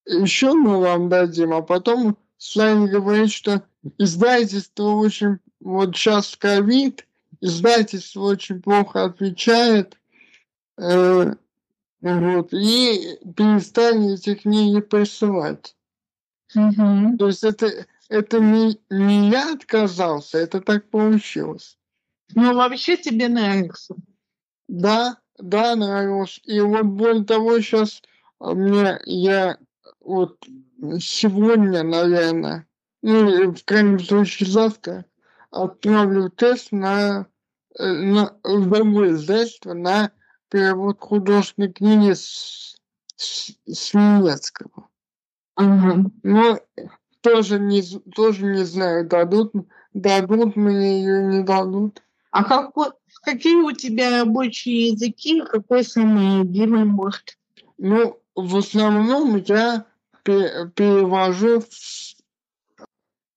еще мы вам дадим, а потом с вами говорить, что издательство очень вот сейчас ковид, издательство очень плохо отвечает, э, вот, и перестали эти книги присылать. Угу. То есть это, это не, не я отказался, это так получилось. Но вообще тебе нравится? Да, да, нравилось. И вот более того, сейчас мне я вот сегодня, наверное, ну, в крайнем случае завтра, отправлю тест на, э, на другое издательство на перевод художественной книги с, с, с немецкого. Ага. Но тоже не, тоже не знаю, дадут, дадут мне ее, не дадут. А какой, какие у тебя рабочие языки, какой самый любимый может? Ну, в основном я перевожу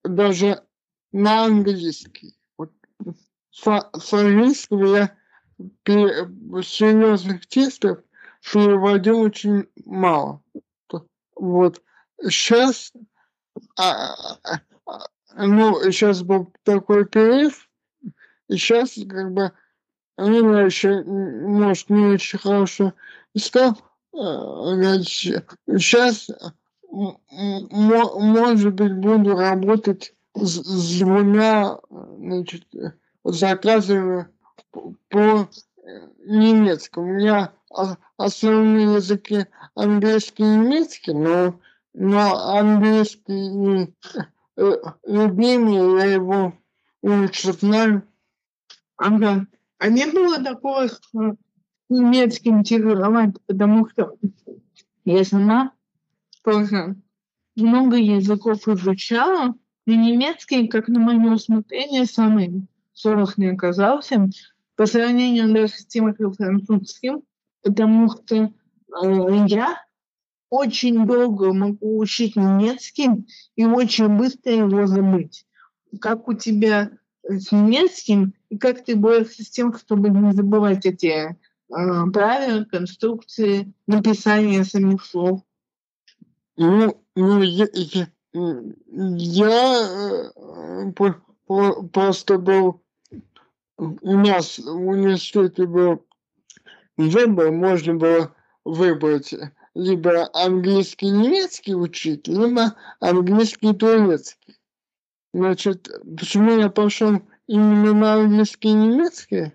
даже на английский. Вот с, с английского я серьезных текстов переводил очень мало. Вот. Сейчас, а, а, а, ну, сейчас был такой перерыв, и сейчас как бы я еще, может, не очень хорошо искал, сейчас может быть, буду работать с, с двумя значит, заказами по немецкому. У меня основные языки английский и немецкий, но, но английский э, любимый, я его лучше знаю. Ага. А не было такого с немецким тяжеловато, потому что я сама тоже много языков изучала, и немецкий, как на мое усмотрение, самый сложный оказался по сравнению даже с тем, как французским, потому что э, я очень долго могу учить немецкий и очень быстро его забыть. Как у тебя с немецким, и как ты борешься с тем, чтобы не забывать эти э, правила, конструкции, написания самих слов? Ну, ну я, я, я по, по, просто был, у нас в университете был выбор, можно было выбрать либо английский немецкий учить, либо английский турецкий. Значит, почему я пошел именно на английский и немецкий?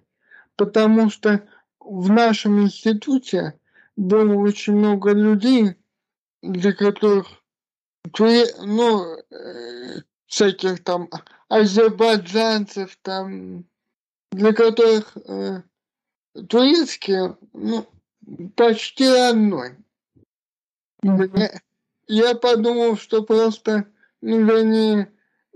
Потому что в нашем институте было очень много людей, для которых ну, э, всяких там азербайджанцев, там, для которых э, турецкий, ну, почти родной. Я, подумал, что просто, ну, вернее,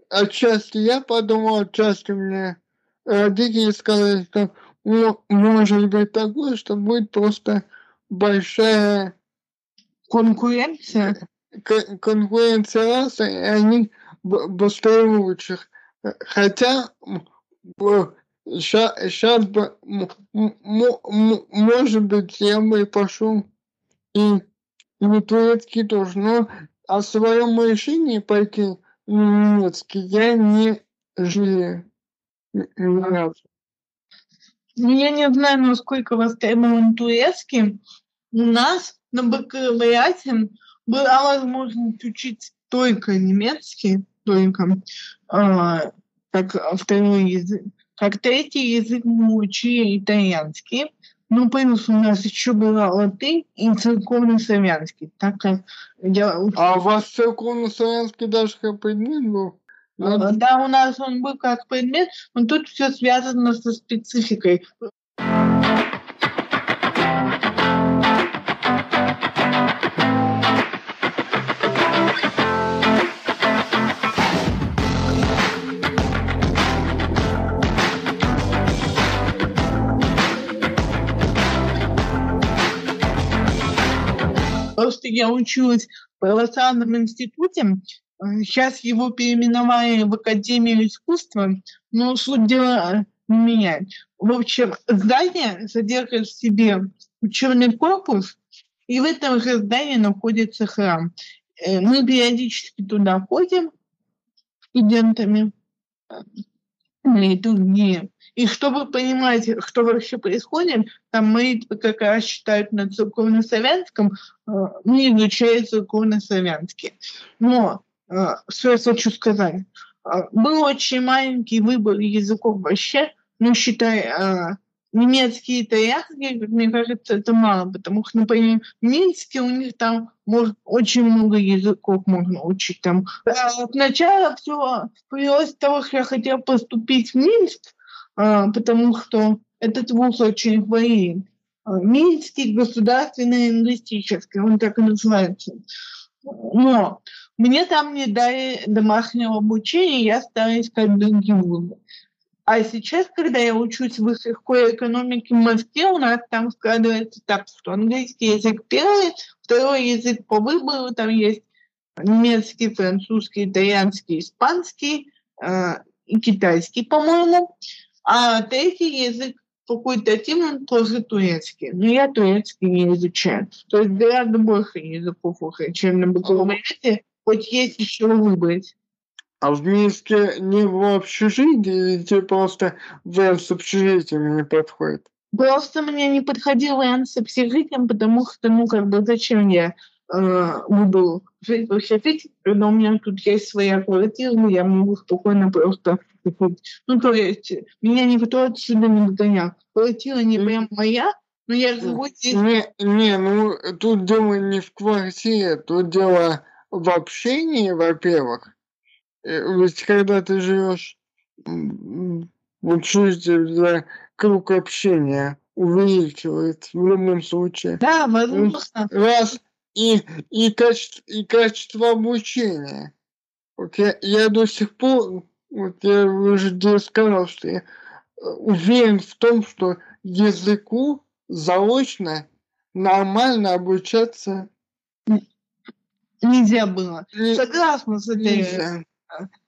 отчасти я подумал, отчасти мне родители сказали, что ну, может быть такое, что будет просто большая конкуренция. конкуренция раз, и они быстрее лучших. Хотя сейчас бы, может быть, я бы пошел и не турецкий тоже, но о своем решении пойти на немецкий я не жалею. Ну, я не знаю, насколько востребован турецкий. У нас на бакалавриате была возможность учить только немецкий, только э, как второй язык. Как третий язык мы учили итальянский, ну, плюс у нас еще была латынь и церковно-славянский. Так как я А у вас церковно-славянский даже как предмет был? Надо... Да, у нас он был как предмет, но тут все связано со спецификой. Просто я училась в православном институте, сейчас его переименовали в Академию искусства, но суть дела не меняет. В общем, здание содержит в себе учебный корпус, и в этом же здании находится храм. Э, мы периодически туда ходим студентами на литургии. И чтобы понимать, что вообще происходит, там молитвы как раз читают на церковно-славянском, э, изучают церковно-славянский. Но э, что я хочу сказать? Э, был очень маленький выбор языков вообще, ну, считай, немецкий и итальянский, мне кажется, это мало, потому что, например, в Минске у них там может, очень много языков можно учить. Там. А сначала все появилось с того, что я хотела поступить в Минск, потому что этот вуз очень хвалит. А, Минский государственный лингвистический, он так и называется. Но мне там не дали домашнего обучения, я стала искать другие вузы. А сейчас, когда я учусь в высшей школе экономики в Москве, у нас там складывается так, что английский язык первый, второй язык по выбору, там есть немецкий, французский, итальянский, испанский э, и китайский, по-моему. А третий язык факультативный тоже турецкий. Но я турецкий не изучаю. То есть гораздо больше языков чем на бакалавриате, хоть есть еще выбрать. А в Минске не в общежитии, или тебе просто вариант с общежитием не подходит? Просто мне не подходил вариант с общежитием, потому что, ну, как бы, зачем я э, буду жить в общежитии, когда у меня тут есть своя квартира, я могу спокойно просто ну, то есть, меня никто отсюда не выгонял. Квартира не прям моя, но я живу здесь. Не, не, ну, тут дело не в квартире, тут дело в общении, во-первых. Э, ведь когда ты живешь в общежитии, круг общения увеличивается в любом случае. Да, возможно. Раз. И, и, качество, и качество обучения. Вот я, я до сих пор, вот я уже сказал, что я э, уверен в том, что языку заочно нормально обучаться нельзя было. Согласна с этой нельзя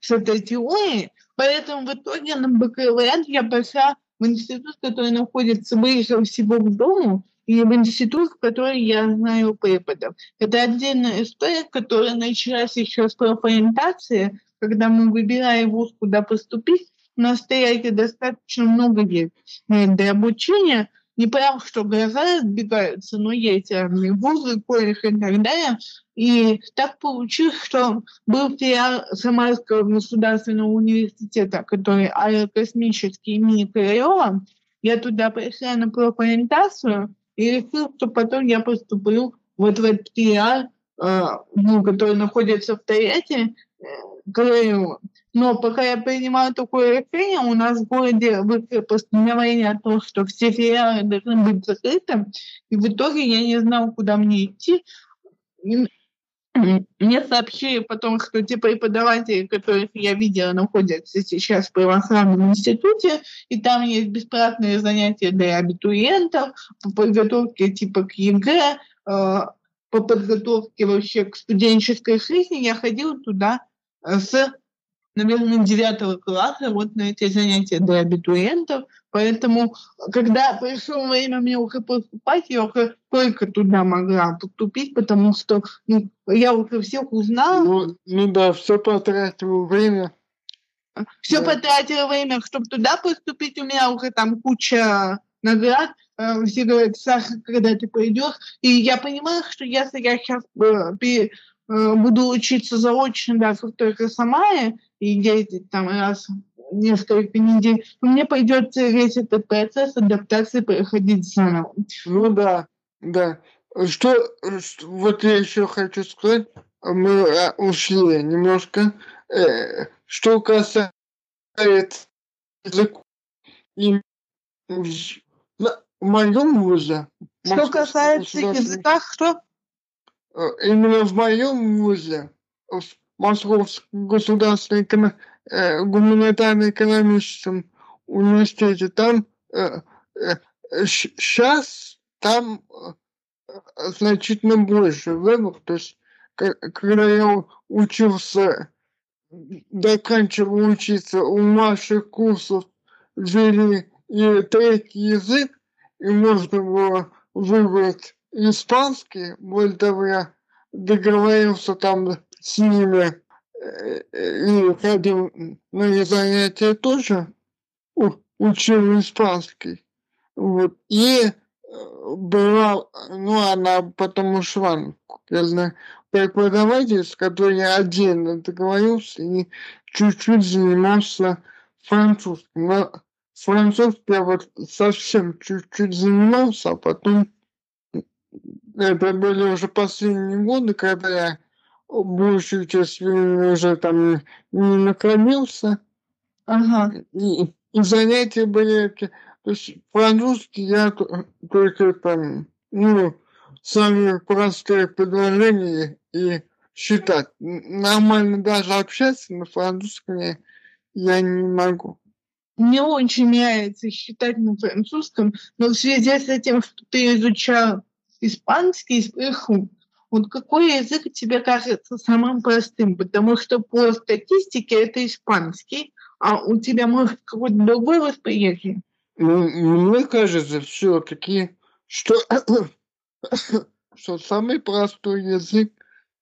с этой теорией, поэтому в итоге на бакалавриат я пошла в институт, который находится ближе всего к дому, и в институт, в который я знаю преподов. Это отдельная история, которая началась еще с профориентации, когда мы выбираем вуз, куда поступить, у нас стоит достаточно много лет для обучения, не прям, что глаза разбегаются, но есть разные вузы, колледж и так далее. И так получилось, что был филиал Самарского государственного университета, который аэрокосмический имени Королева. Я туда пришла на профориентацию и решил, что потом я поступлю вот в этот филиал, э, ну, который находится в Тольятти, э, Королева. Но пока я принимаю такое решение, у нас в городе вышло постановление о том, что все филиалы должны быть закрыты. И в итоге я не знал, куда мне идти. Мне сообщили потом, что те преподаватели, которых я видела, находятся сейчас в правоохранном институте, и там есть бесплатные занятия для абитуриентов по подготовке типа к ЕГЭ, э, по подготовке вообще к студенческой жизни. Я ходила туда э, с наверное, девятого класса, вот на эти занятия для абитуриентов. Поэтому, когда пришло время мне уже поступать, я уже только туда могла поступить, потому что ну, я уже всех узнала. Ну, ну да, все потратило время. Все да. потратило время, чтобы туда поступить. У меня уже там куча наград. Э, все говорят, Саша, когда ты пойдешь. И я понимаю, что если я сейчас э, буду учиться заочно даже только Самаре и ездить там раз несколько недель, мне придется весь этот процесс адаптации проходить заново. Ну да, да. Что, что вот я еще хочу сказать, мы а, ушли немножко. Э, что касается языка, и в моем вузе... Что касается языка, что? Э, именно в моем вузе, Московском государственном э, гуманитарно-экономическом университете, там э, э, сейчас там э, значительно больше выбор. То есть, когда я учился, доканчивал учиться, у наших курсов ввели и третий язык, и можно было выбрать испанский, более того, я договорился там с ними э, и ходил на занятия тоже, учил испанский. Вот. И э, была, ну, она потом ушла, я знаю, преподаватель, с которой я отдельно договорился и чуть-чуть занимался французским. Но французский я вот совсем чуть-чуть занимался, а потом это были уже последние годы, когда я большую часть времени уже там не наклонился. Ага. И, и занятия были... То есть французский я только там, ну, самые простые предложения и считать. Нормально даже общаться на французском я, не могу. Мне очень нравится считать на французском, но в связи с этим, что ты изучал испанский, спрошу, вот какой язык тебе кажется самым простым? Потому что по статистике это испанский, а у тебя может какое-то другое восприятие? Ну, мне кажется, все-таки, что, что самый простой язык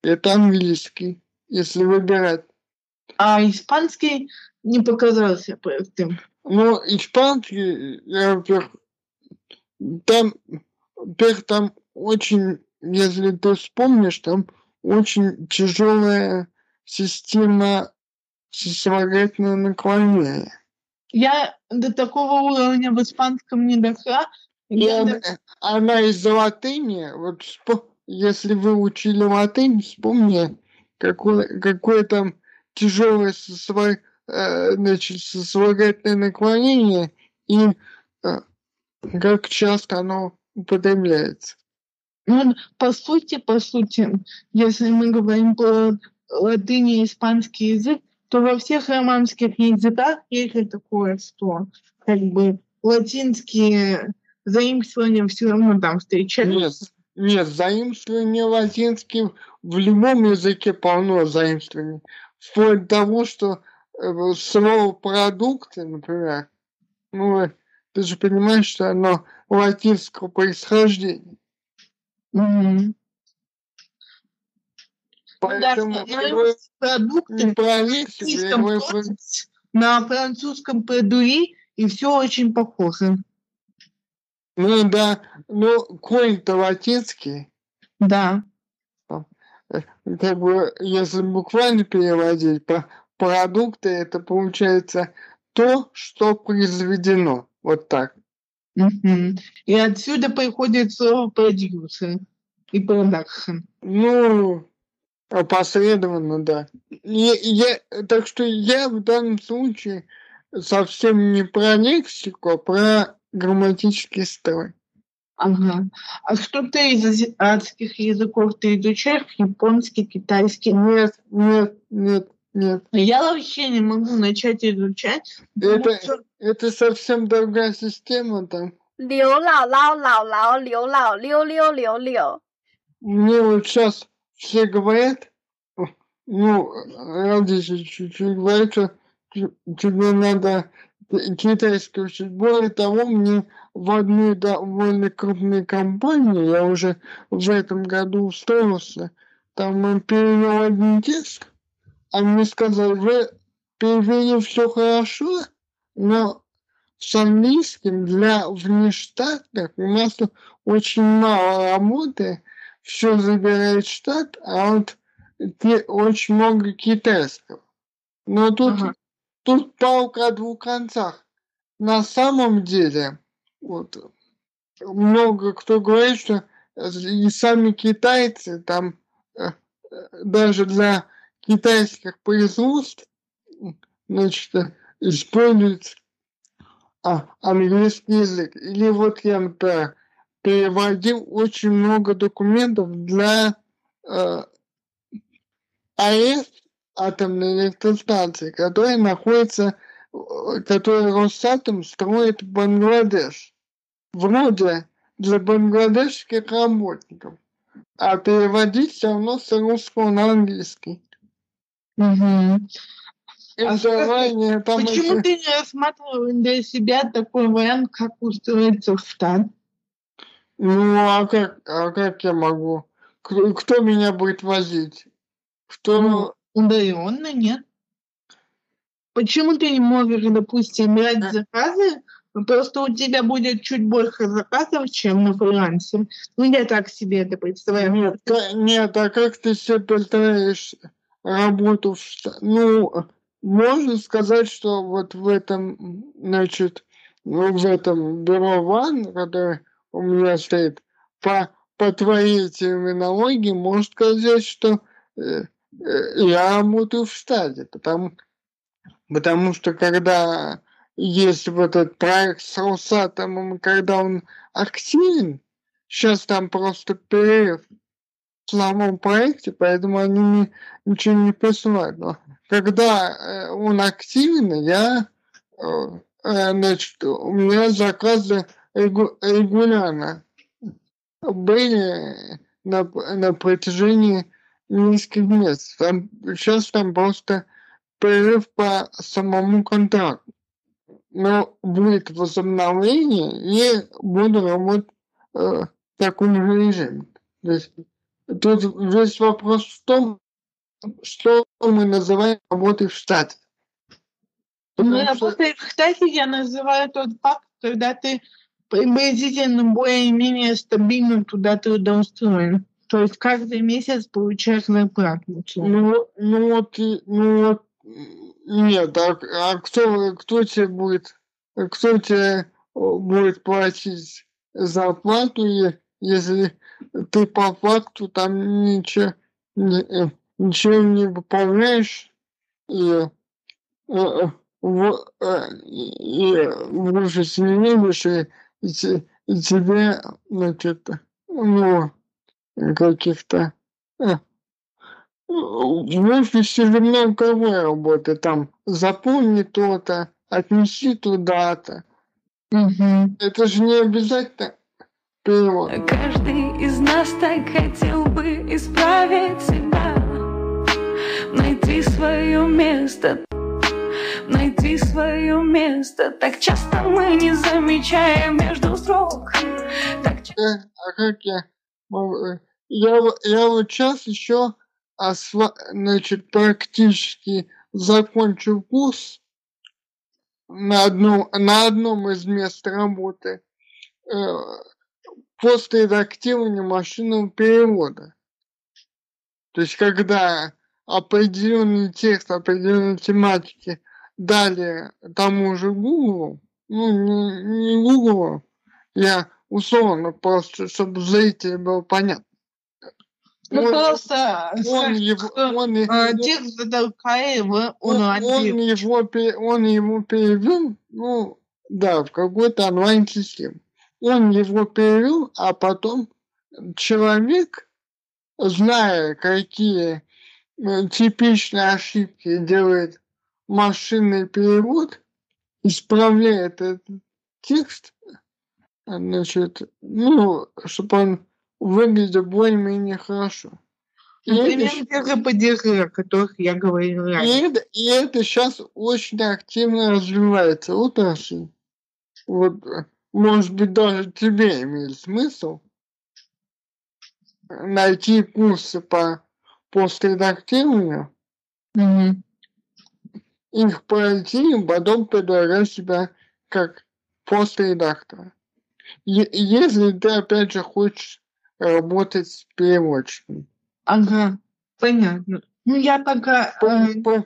это английский, если выбирать. А испанский не показался простым. Ну, испанский, я, во-первых, там, во-первых, там очень, если ты вспомнишь, там очень тяжелая система сослагательного наклонения. Я до такого уровня в испанском не дошла. Я, она, она из латыни, вот если вы учили латынь, вспомни, какое, какое там тяжелое свой, э, значит, сослагательное наклонение и э, как часто оно употребляется. Ну, по сути, по сути, если мы говорим про латынь и испанский язык, то во всех романских языках есть такое, что как бы латинские заимствования все равно там встречаются. Нет, нет, заимствования латинские в любом языке полно заимствований. Вплоть до того, что э, слово продукты, например, ну, ты же понимаешь, что оно латинского происхождения. Мгм. Поэтому Да, продукты не проверьте, на французском продуи, и все очень похоже. ну да, ну корень-то латинский, Да. как бы, если буквально переводить, по продукты это получается то, что произведено. Вот так. И отсюда приходит слово продюсер и продакшн. Ну, опосредованно, да. И я, так что я в данном случае совсем не про лексику, а про грамматический строй. Ага. А что ты из азиатских языков ты изучаешь? Японский, китайский? Нет, нет, нет. Нет, Я вообще не могу начать изучать. Это, что... это совсем другая система там. Лео лао лао лао лао лео лао лео лео лео лео. Мне вот сейчас все говорят, ну, ради чуть-чуть говорят, что тебе надо китайский учить. Более того, мне в одну довольно крупную компанию, я уже в этом году устроился, там мы перевел один текст, а мне сказали, вы перевели все хорошо, но с английским для внештатных у нас очень мало работы, все забирает штат, а вот очень много китайского. Но тут, Ага. тут палка о двух концах. На самом деле, вот, много кто говорит, что и сами китайцы там э, э, даже для китайских производств значит, используют а, английский язык. Или вот я, например, переводил очень много документов для э, АЭС, атомной электростанции, которая находится, э, которую Росатом строит в Бангладеш. Вроде для бангладешских работников. А переводить все равно с русского на английский. Там Почему ты не рассматривал для себя такой вариант, как устроиться в штат? Ну, а как, а как я могу? Кто, кто меня будет возить? Кто... Ну, удаленно нет. Почему ты не можешь, допустим, брать заказы? Ну, Просто у тебя будет чуть больше заказов, чем на фрилансе. Ну, я так себе это представляю. Нет, ка- нет, а как ты себе представляешь работу в шта- Ну, можно сказать, что вот в этом, значит, в этом бюро ван, который у меня стоит, по, по твоей терминологии можно сказать, что э, э, я работаю в штате, потому, потому что когда есть вот этот проект с Росатомом, когда он активен, сейчас там просто перерыв в самом проекте, поэтому они не, ничего не присылают. Но когда э, он активен, я э, э, значит, у меня заказы регулярно были на, на протяжении нескольких месяцев. Там, сейчас там просто перерыв по самому контракту. Но будет возобновление, и буду работать э, в таком же режиме. То есть тут весь вопрос в том, что мы называем работой в штате. Ну, работой в штате я называю тот факт, когда ты приблизительно более-менее стабильно туда трудоустроен. То есть каждый месяц получаешь зарплату. Ну, ну вот, ну вот, нет, а, а кто, кто тебе будет, кто тебе будет платить зарплату, если ты по факту там ничего, ничего не выполняешь и, э, э, в, э, и можешь не видишь, и и, и тебе, значит, ну, каких-то э, в офисе же много работы, там запомни то-то, отнеси туда-то. Угу. Это же не обязательно перевод. Каждый из нас так хотел бы исправить себя, найти свое место найти свое место. Так часто мы не замечаем между строк. Так... Э, а как я? Я, я вот сейчас еще осва... значит, практически закончил курс на одном, на одном из мест работы э, после редактирования машинного перевода. То есть, когда определенный текст определенной тематики дали тому же Google, ну, не, не Google, я условно просто, чтобы зрителю было понятно. Ну, он, просто он, его, он, э, текст затолкает в он, он, его, он его перевел, ну, да, в какой-то онлайн-систему. Он его перевел, а потом человек, зная, какие э, типичные ошибки делает машинный перевод исправляет этот текст, значит, ну, чтобы он выглядел более-менее хорошо. И Например, это, ПДГ, о которых я говорил ранее. И это, и это сейчас очень активно развивается отрасль. Вот, может быть, даже тебе имеет смысл найти курсы по постредактированию, mm-hmm их пройти, и потом предлагать себя как постредактора. Если ты, опять же, хочешь работать с переводчиком. Ага, понятно. Ну, я пока... Э...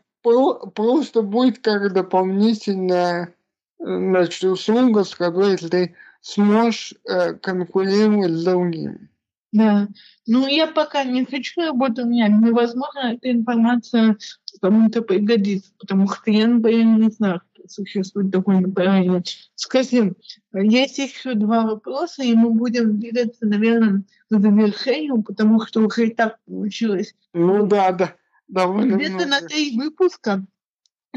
Просто будет как дополнительная значит, услуга, с которой ты сможешь э, конкурировать с другими. Да. Ну, я пока не хочу работать, у меня невозможно эта информация кому-то пригодится, потому что я, например, не знаю, что существует такое направление. Скажи, есть еще два вопроса, и мы будем двигаться, наверное, к завершению, потому что уже и так получилось. Ну да, да. Где-то на три выпуска.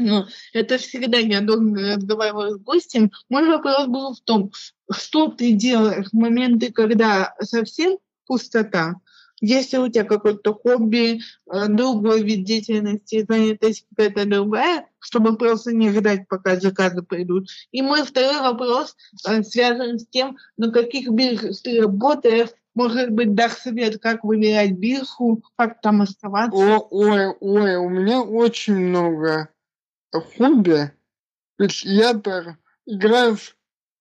Но это всегда я должен разговаривать с гостем. Мой вопрос был в том, что ты делаешь в моменты, когда совсем пустота. Если у тебя какое-то хобби, э, другой вид деятельности, занятость какая-то другая, чтобы просто не ждать, пока заказы придут. И мой второй вопрос э, связан с тем, на каких биржах ты работаешь, может быть, дашь совет, как выбирать биржу, как там оставаться? О, ой, ой, у меня очень много хобби. Ведь я играю, в,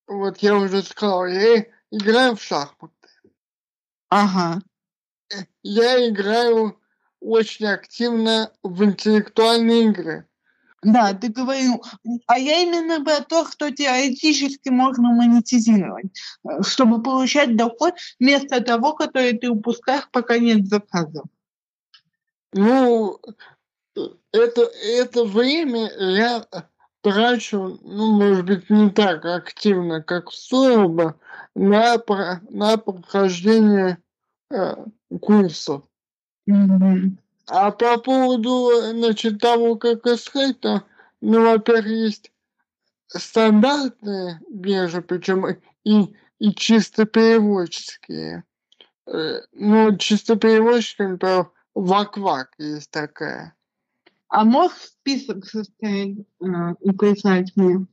вот я уже сказал, я играю в шахматы. Ага. Я играю очень активно в интеллектуальные игры. Да, ты говорил. А я именно про то, что теоретически можно монетизировать, э, чтобы получать доход вместо того, который ты упускаешь, пока нет заказов. Ну, это, это время я трачу, ну, может быть, не так активно, как стоило бы, на, на прохождение э, курсов. Mm-hmm. А по поводу, значит, того, как искать, то, ну, во-первых, есть стандартные биржи, причем и, и чисто переводческие. Э, ну, чисто переводческая, например, Вак-Вак есть такая. А можешь список составить э, и прислать мне?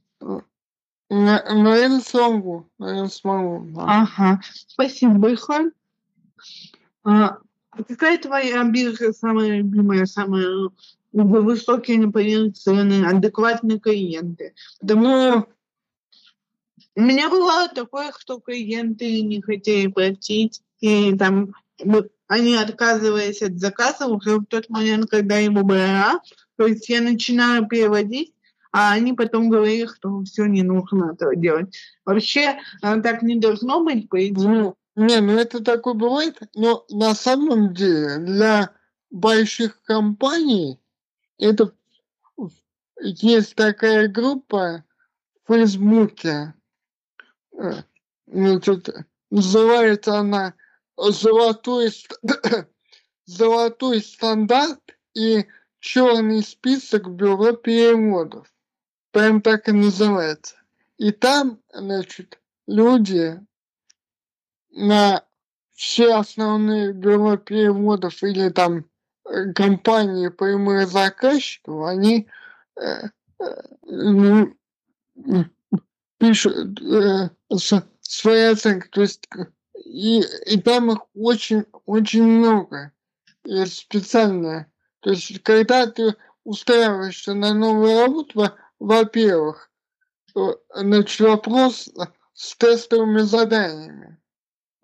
Наверное, смогу. Наверное, смогу. Да. Ага. Спасибо большое. А, а какая твоя биржа самая любимая, самая высокие, например, цены, адекватные клиенты? Потому у меня бывало такое, что клиенты не хотели платить, и там они отказывались от заказа уже в тот момент, когда его брала. То есть я начинаю переводить, а они потом говорили, что все не нужно этого делать. Вообще э, так не должно быть, по идее. Не, ну это такое бывает, но на самом деле для больших компаний это есть такая группа в Фейсбуке, э, значит, называется она «Золотой, золотой стандарт» и «Черный список бюро переводов». Прям так и называется. И там, значит, люди на все основные бюро переводов или там э, компании прямых заказчиков, они э, э, пишут э, свои оценки. То есть и, и там их очень, очень много. И специально. То есть, когда ты устраиваешься на новую работу, во-первых, значит, вопрос с тестовыми заданиями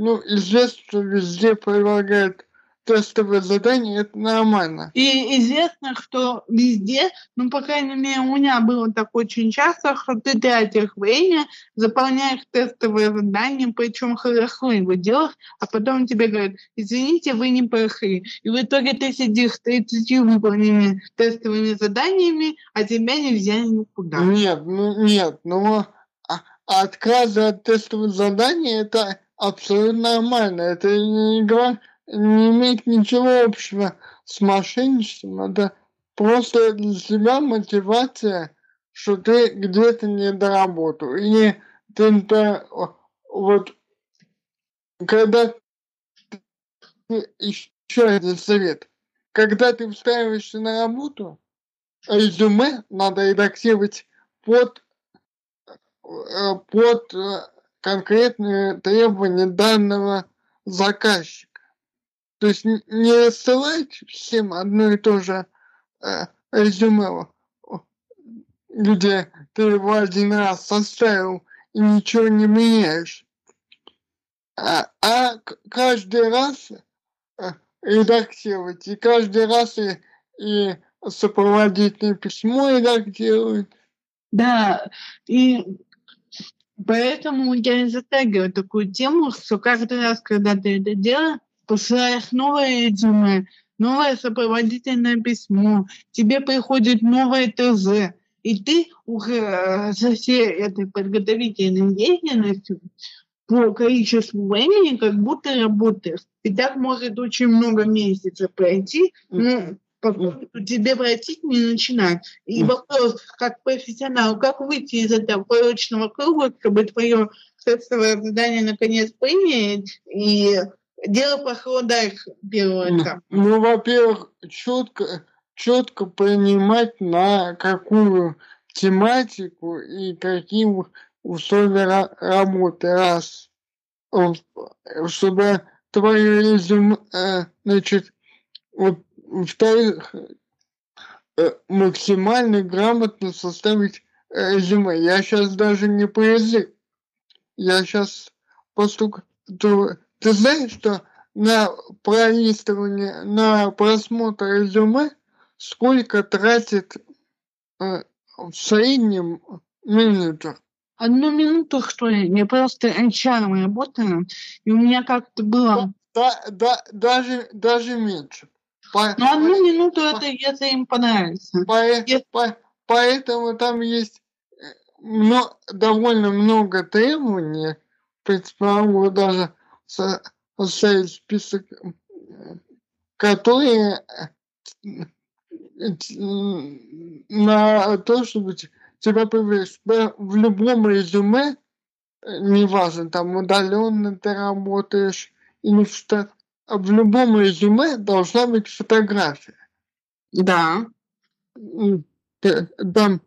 ну, известно, что везде предлагают тестовые задания, это нормально. И известно, что везде, ну, по крайней мере, у меня было так очень часто, что ты тратишь время, заполняешь тестовые задания, причем хорошо его делаешь, а потом тебе говорят, извините, вы не прошли. И в итоге ты сидишь с 30 выполненными тестовыми заданиями, а тебя не взяли никуда. Нет, ну нет, ну отказы от тестовых заданий это абсолютно нормально. Это не игра, не имеет ничего общего с мошенничеством. Это просто для себя мотивация, что ты где-то не доработал. Или ты, вот когда еще один совет. Когда ты устраиваешься на работу, резюме надо редактировать под, э, под э, конкретные требования данного заказчика. То есть не рассылать всем одно и то же э, резюме, где ты его один раз составил и ничего не меняешь. А, а каждый раз э, редактировать, и каждый раз и, и сопроводительное письмо редактировать. Да, и Поэтому я и затягиваю такую тему, что каждый раз, когда ты это делаешь, посылаешь новое резюме, новое сопроводительное письмо, тебе приходит новое ТЗ, и ты уже э, за всей этой подготовительной деятельностью по количеству времени как будто работаешь. И так может очень много месяцев пройти. Ну, тебе платить не начинать. И вопрос, как профессионал, как выйти из этого порочного круга, чтобы твое тестовое задание наконец принять и дело пошло дальше первое этап. Ну, во-первых, четко, четко понимать, на какую тематику и какие условия работы, раз, чтобы твое резюме, э, значит, вот во-вторых, э, максимально грамотно составить э, резюме. Я сейчас даже не по язык. Я сейчас постук... Ты, знаешь, что на пролистывание, на просмотр резюме сколько тратит э, в среднем минутах. Одну минуту, что ли? Я просто HR работаю, и у меня как-то было... Да, да, даже, даже меньше. По, ну, одну минуту это если им понравится. По, по, поэтому там есть но, довольно много требований. В принципе, могу даже составить список, которые на то, чтобы тебя появилось в любом резюме, неважно, там удаленно ты работаешь или в штат, в любом резюме должна быть фотография. Да. Там,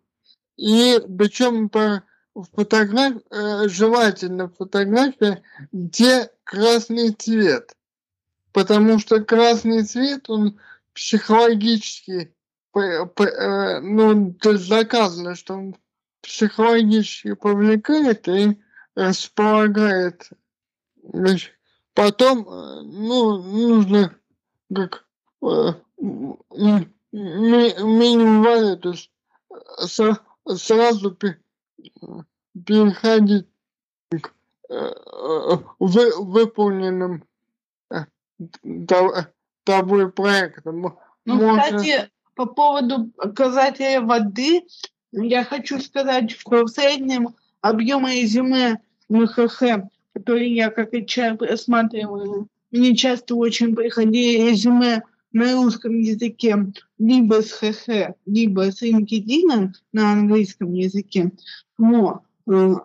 и причем по фотографии, э, желательно фотография, где красный цвет. Потому что красный цвет, он психологически, э, ну, доказано, что он психологически повлекает и располагает. Потом, э, ну, нужно как минимум то есть сразу переходить к вы, выполненным тобой проектом. Ну, Можно... кстати, по поводу показателя воды, я хочу сказать, что в среднем объем резюме МХХ, который я как HR просматриваю, мне часто очень приходили резюме на русском языке либо с ХХ, либо с LinkedIn на английском языке. Но э,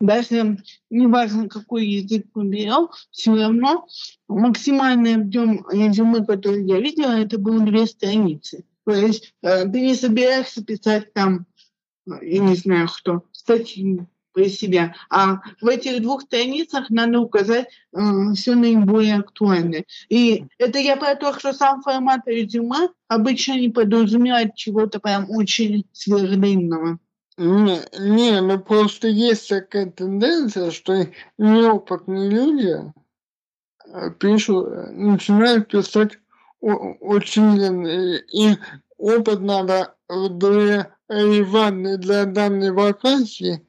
даже неважно, какой язык мы все равно максимальный объем резюме, который я видела, это было две страницы. То есть э, ты не собираешься писать там, я не знаю что, статью, про себя. А в этих двух страницах надо указать э, все наиболее актуальное. И это я про то, что сам формат резюме обычно не подразумевает чего-то прям очень сверхдлинного. Не, не, ну просто есть такая тенденция, что неопытные люди э, пишут, начинают писать очень длинно. И опыт надо релевантный для данной вакансии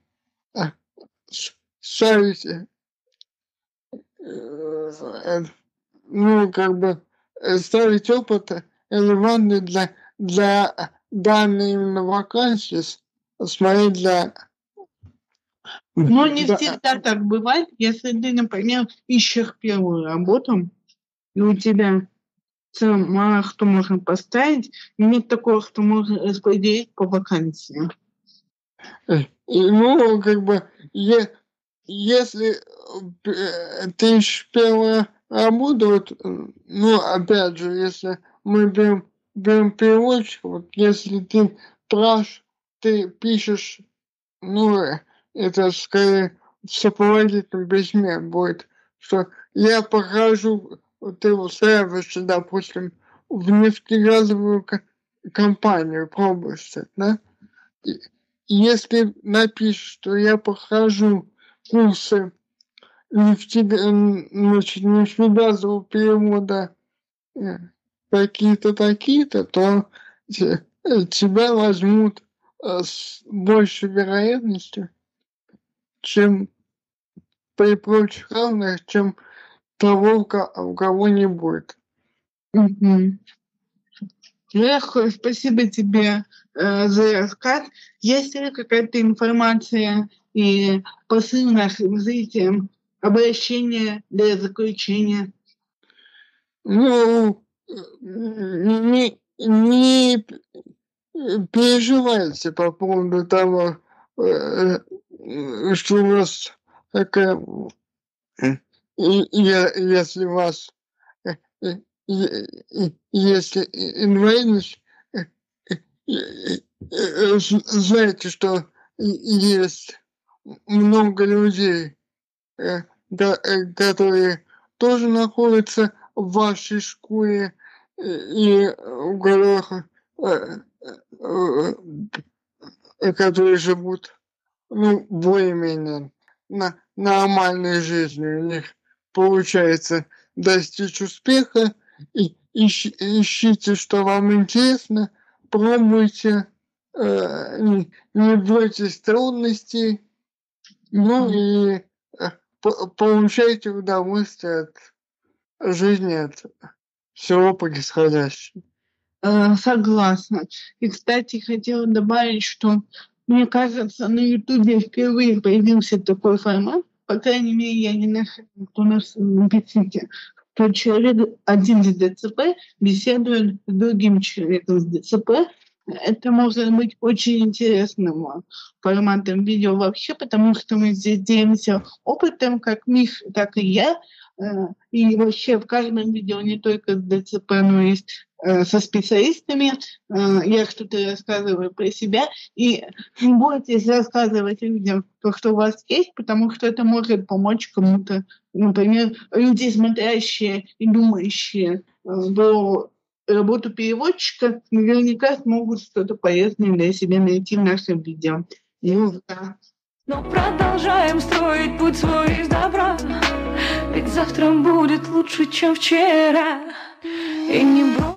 ставить, э, ну, как бы, э, ставить опыт релевантный для, для данной именно вакансии, смотреть для но не да. всегда так бывает, если ты, например, ищешь первую работу, и у тебя мало кто можно поставить, нет такого, что можно распределить по вакансиям. Э, ну, как бы, е, если э, ты ищешь первую работу, вот, ну, опять же, если мы берем, берем переводчик, вот если ты траш, ты пишешь, ну, это скорее в сопроводительном письме будет, что я покажу, ты устраиваешься, допустим, в нефтегазовую компанию, пробуешь, да? если напишешь, что я прохожу курсы значит, нефтегазового перевода э, какие-то такие-то, то тебя возьмут э, с большей вероятностью, чем при прочих равных, чем того, у кого не будет. Угу. Эх, спасибо тебе э, за рассказ. Есть ли какая-то информация и посыл нашим зрителям, обращение для заключения? Ну, не, не переживайте по поводу того, э, что у вас такая, если у вас если инвалидность, знаете, что есть много людей, которые тоже находятся в вашей школе и в горах, которые живут ну, более-менее на нормальной жизнью. У них получается достичь успеха, и ищ, ищите, что вам интересно, пробуйте, э, не, не бойтесь трудностей, ну и э, получайте удовольствие от жизни, от всего происходящего. Э, согласна. И, кстати, хотела добавить, что мне кажется, на Ютубе впервые появился такой формат, по крайней мере, я не нашла у нас в Петите, что человек один с ДЦП беседует с другим человеком с ДЦП. Это может быть очень интересным форматом видео вообще, потому что мы здесь делимся опытом, как Мих, так и я, Э, и вообще в каждом видео не только с ДЦП, но э, со специалистами. Э, я что-то рассказываю про себя. И не бойтесь рассказывать людям то, что у вас есть, потому что это может помочь кому-то. Например, люди, смотрящие и думающие про работу переводчика, наверняка смогут что-то полезное для себя найти в нашем видео. И, да. Но продолжаем строить путь свой из добра. Ведь завтра будет лучше, чем вчера И не бро...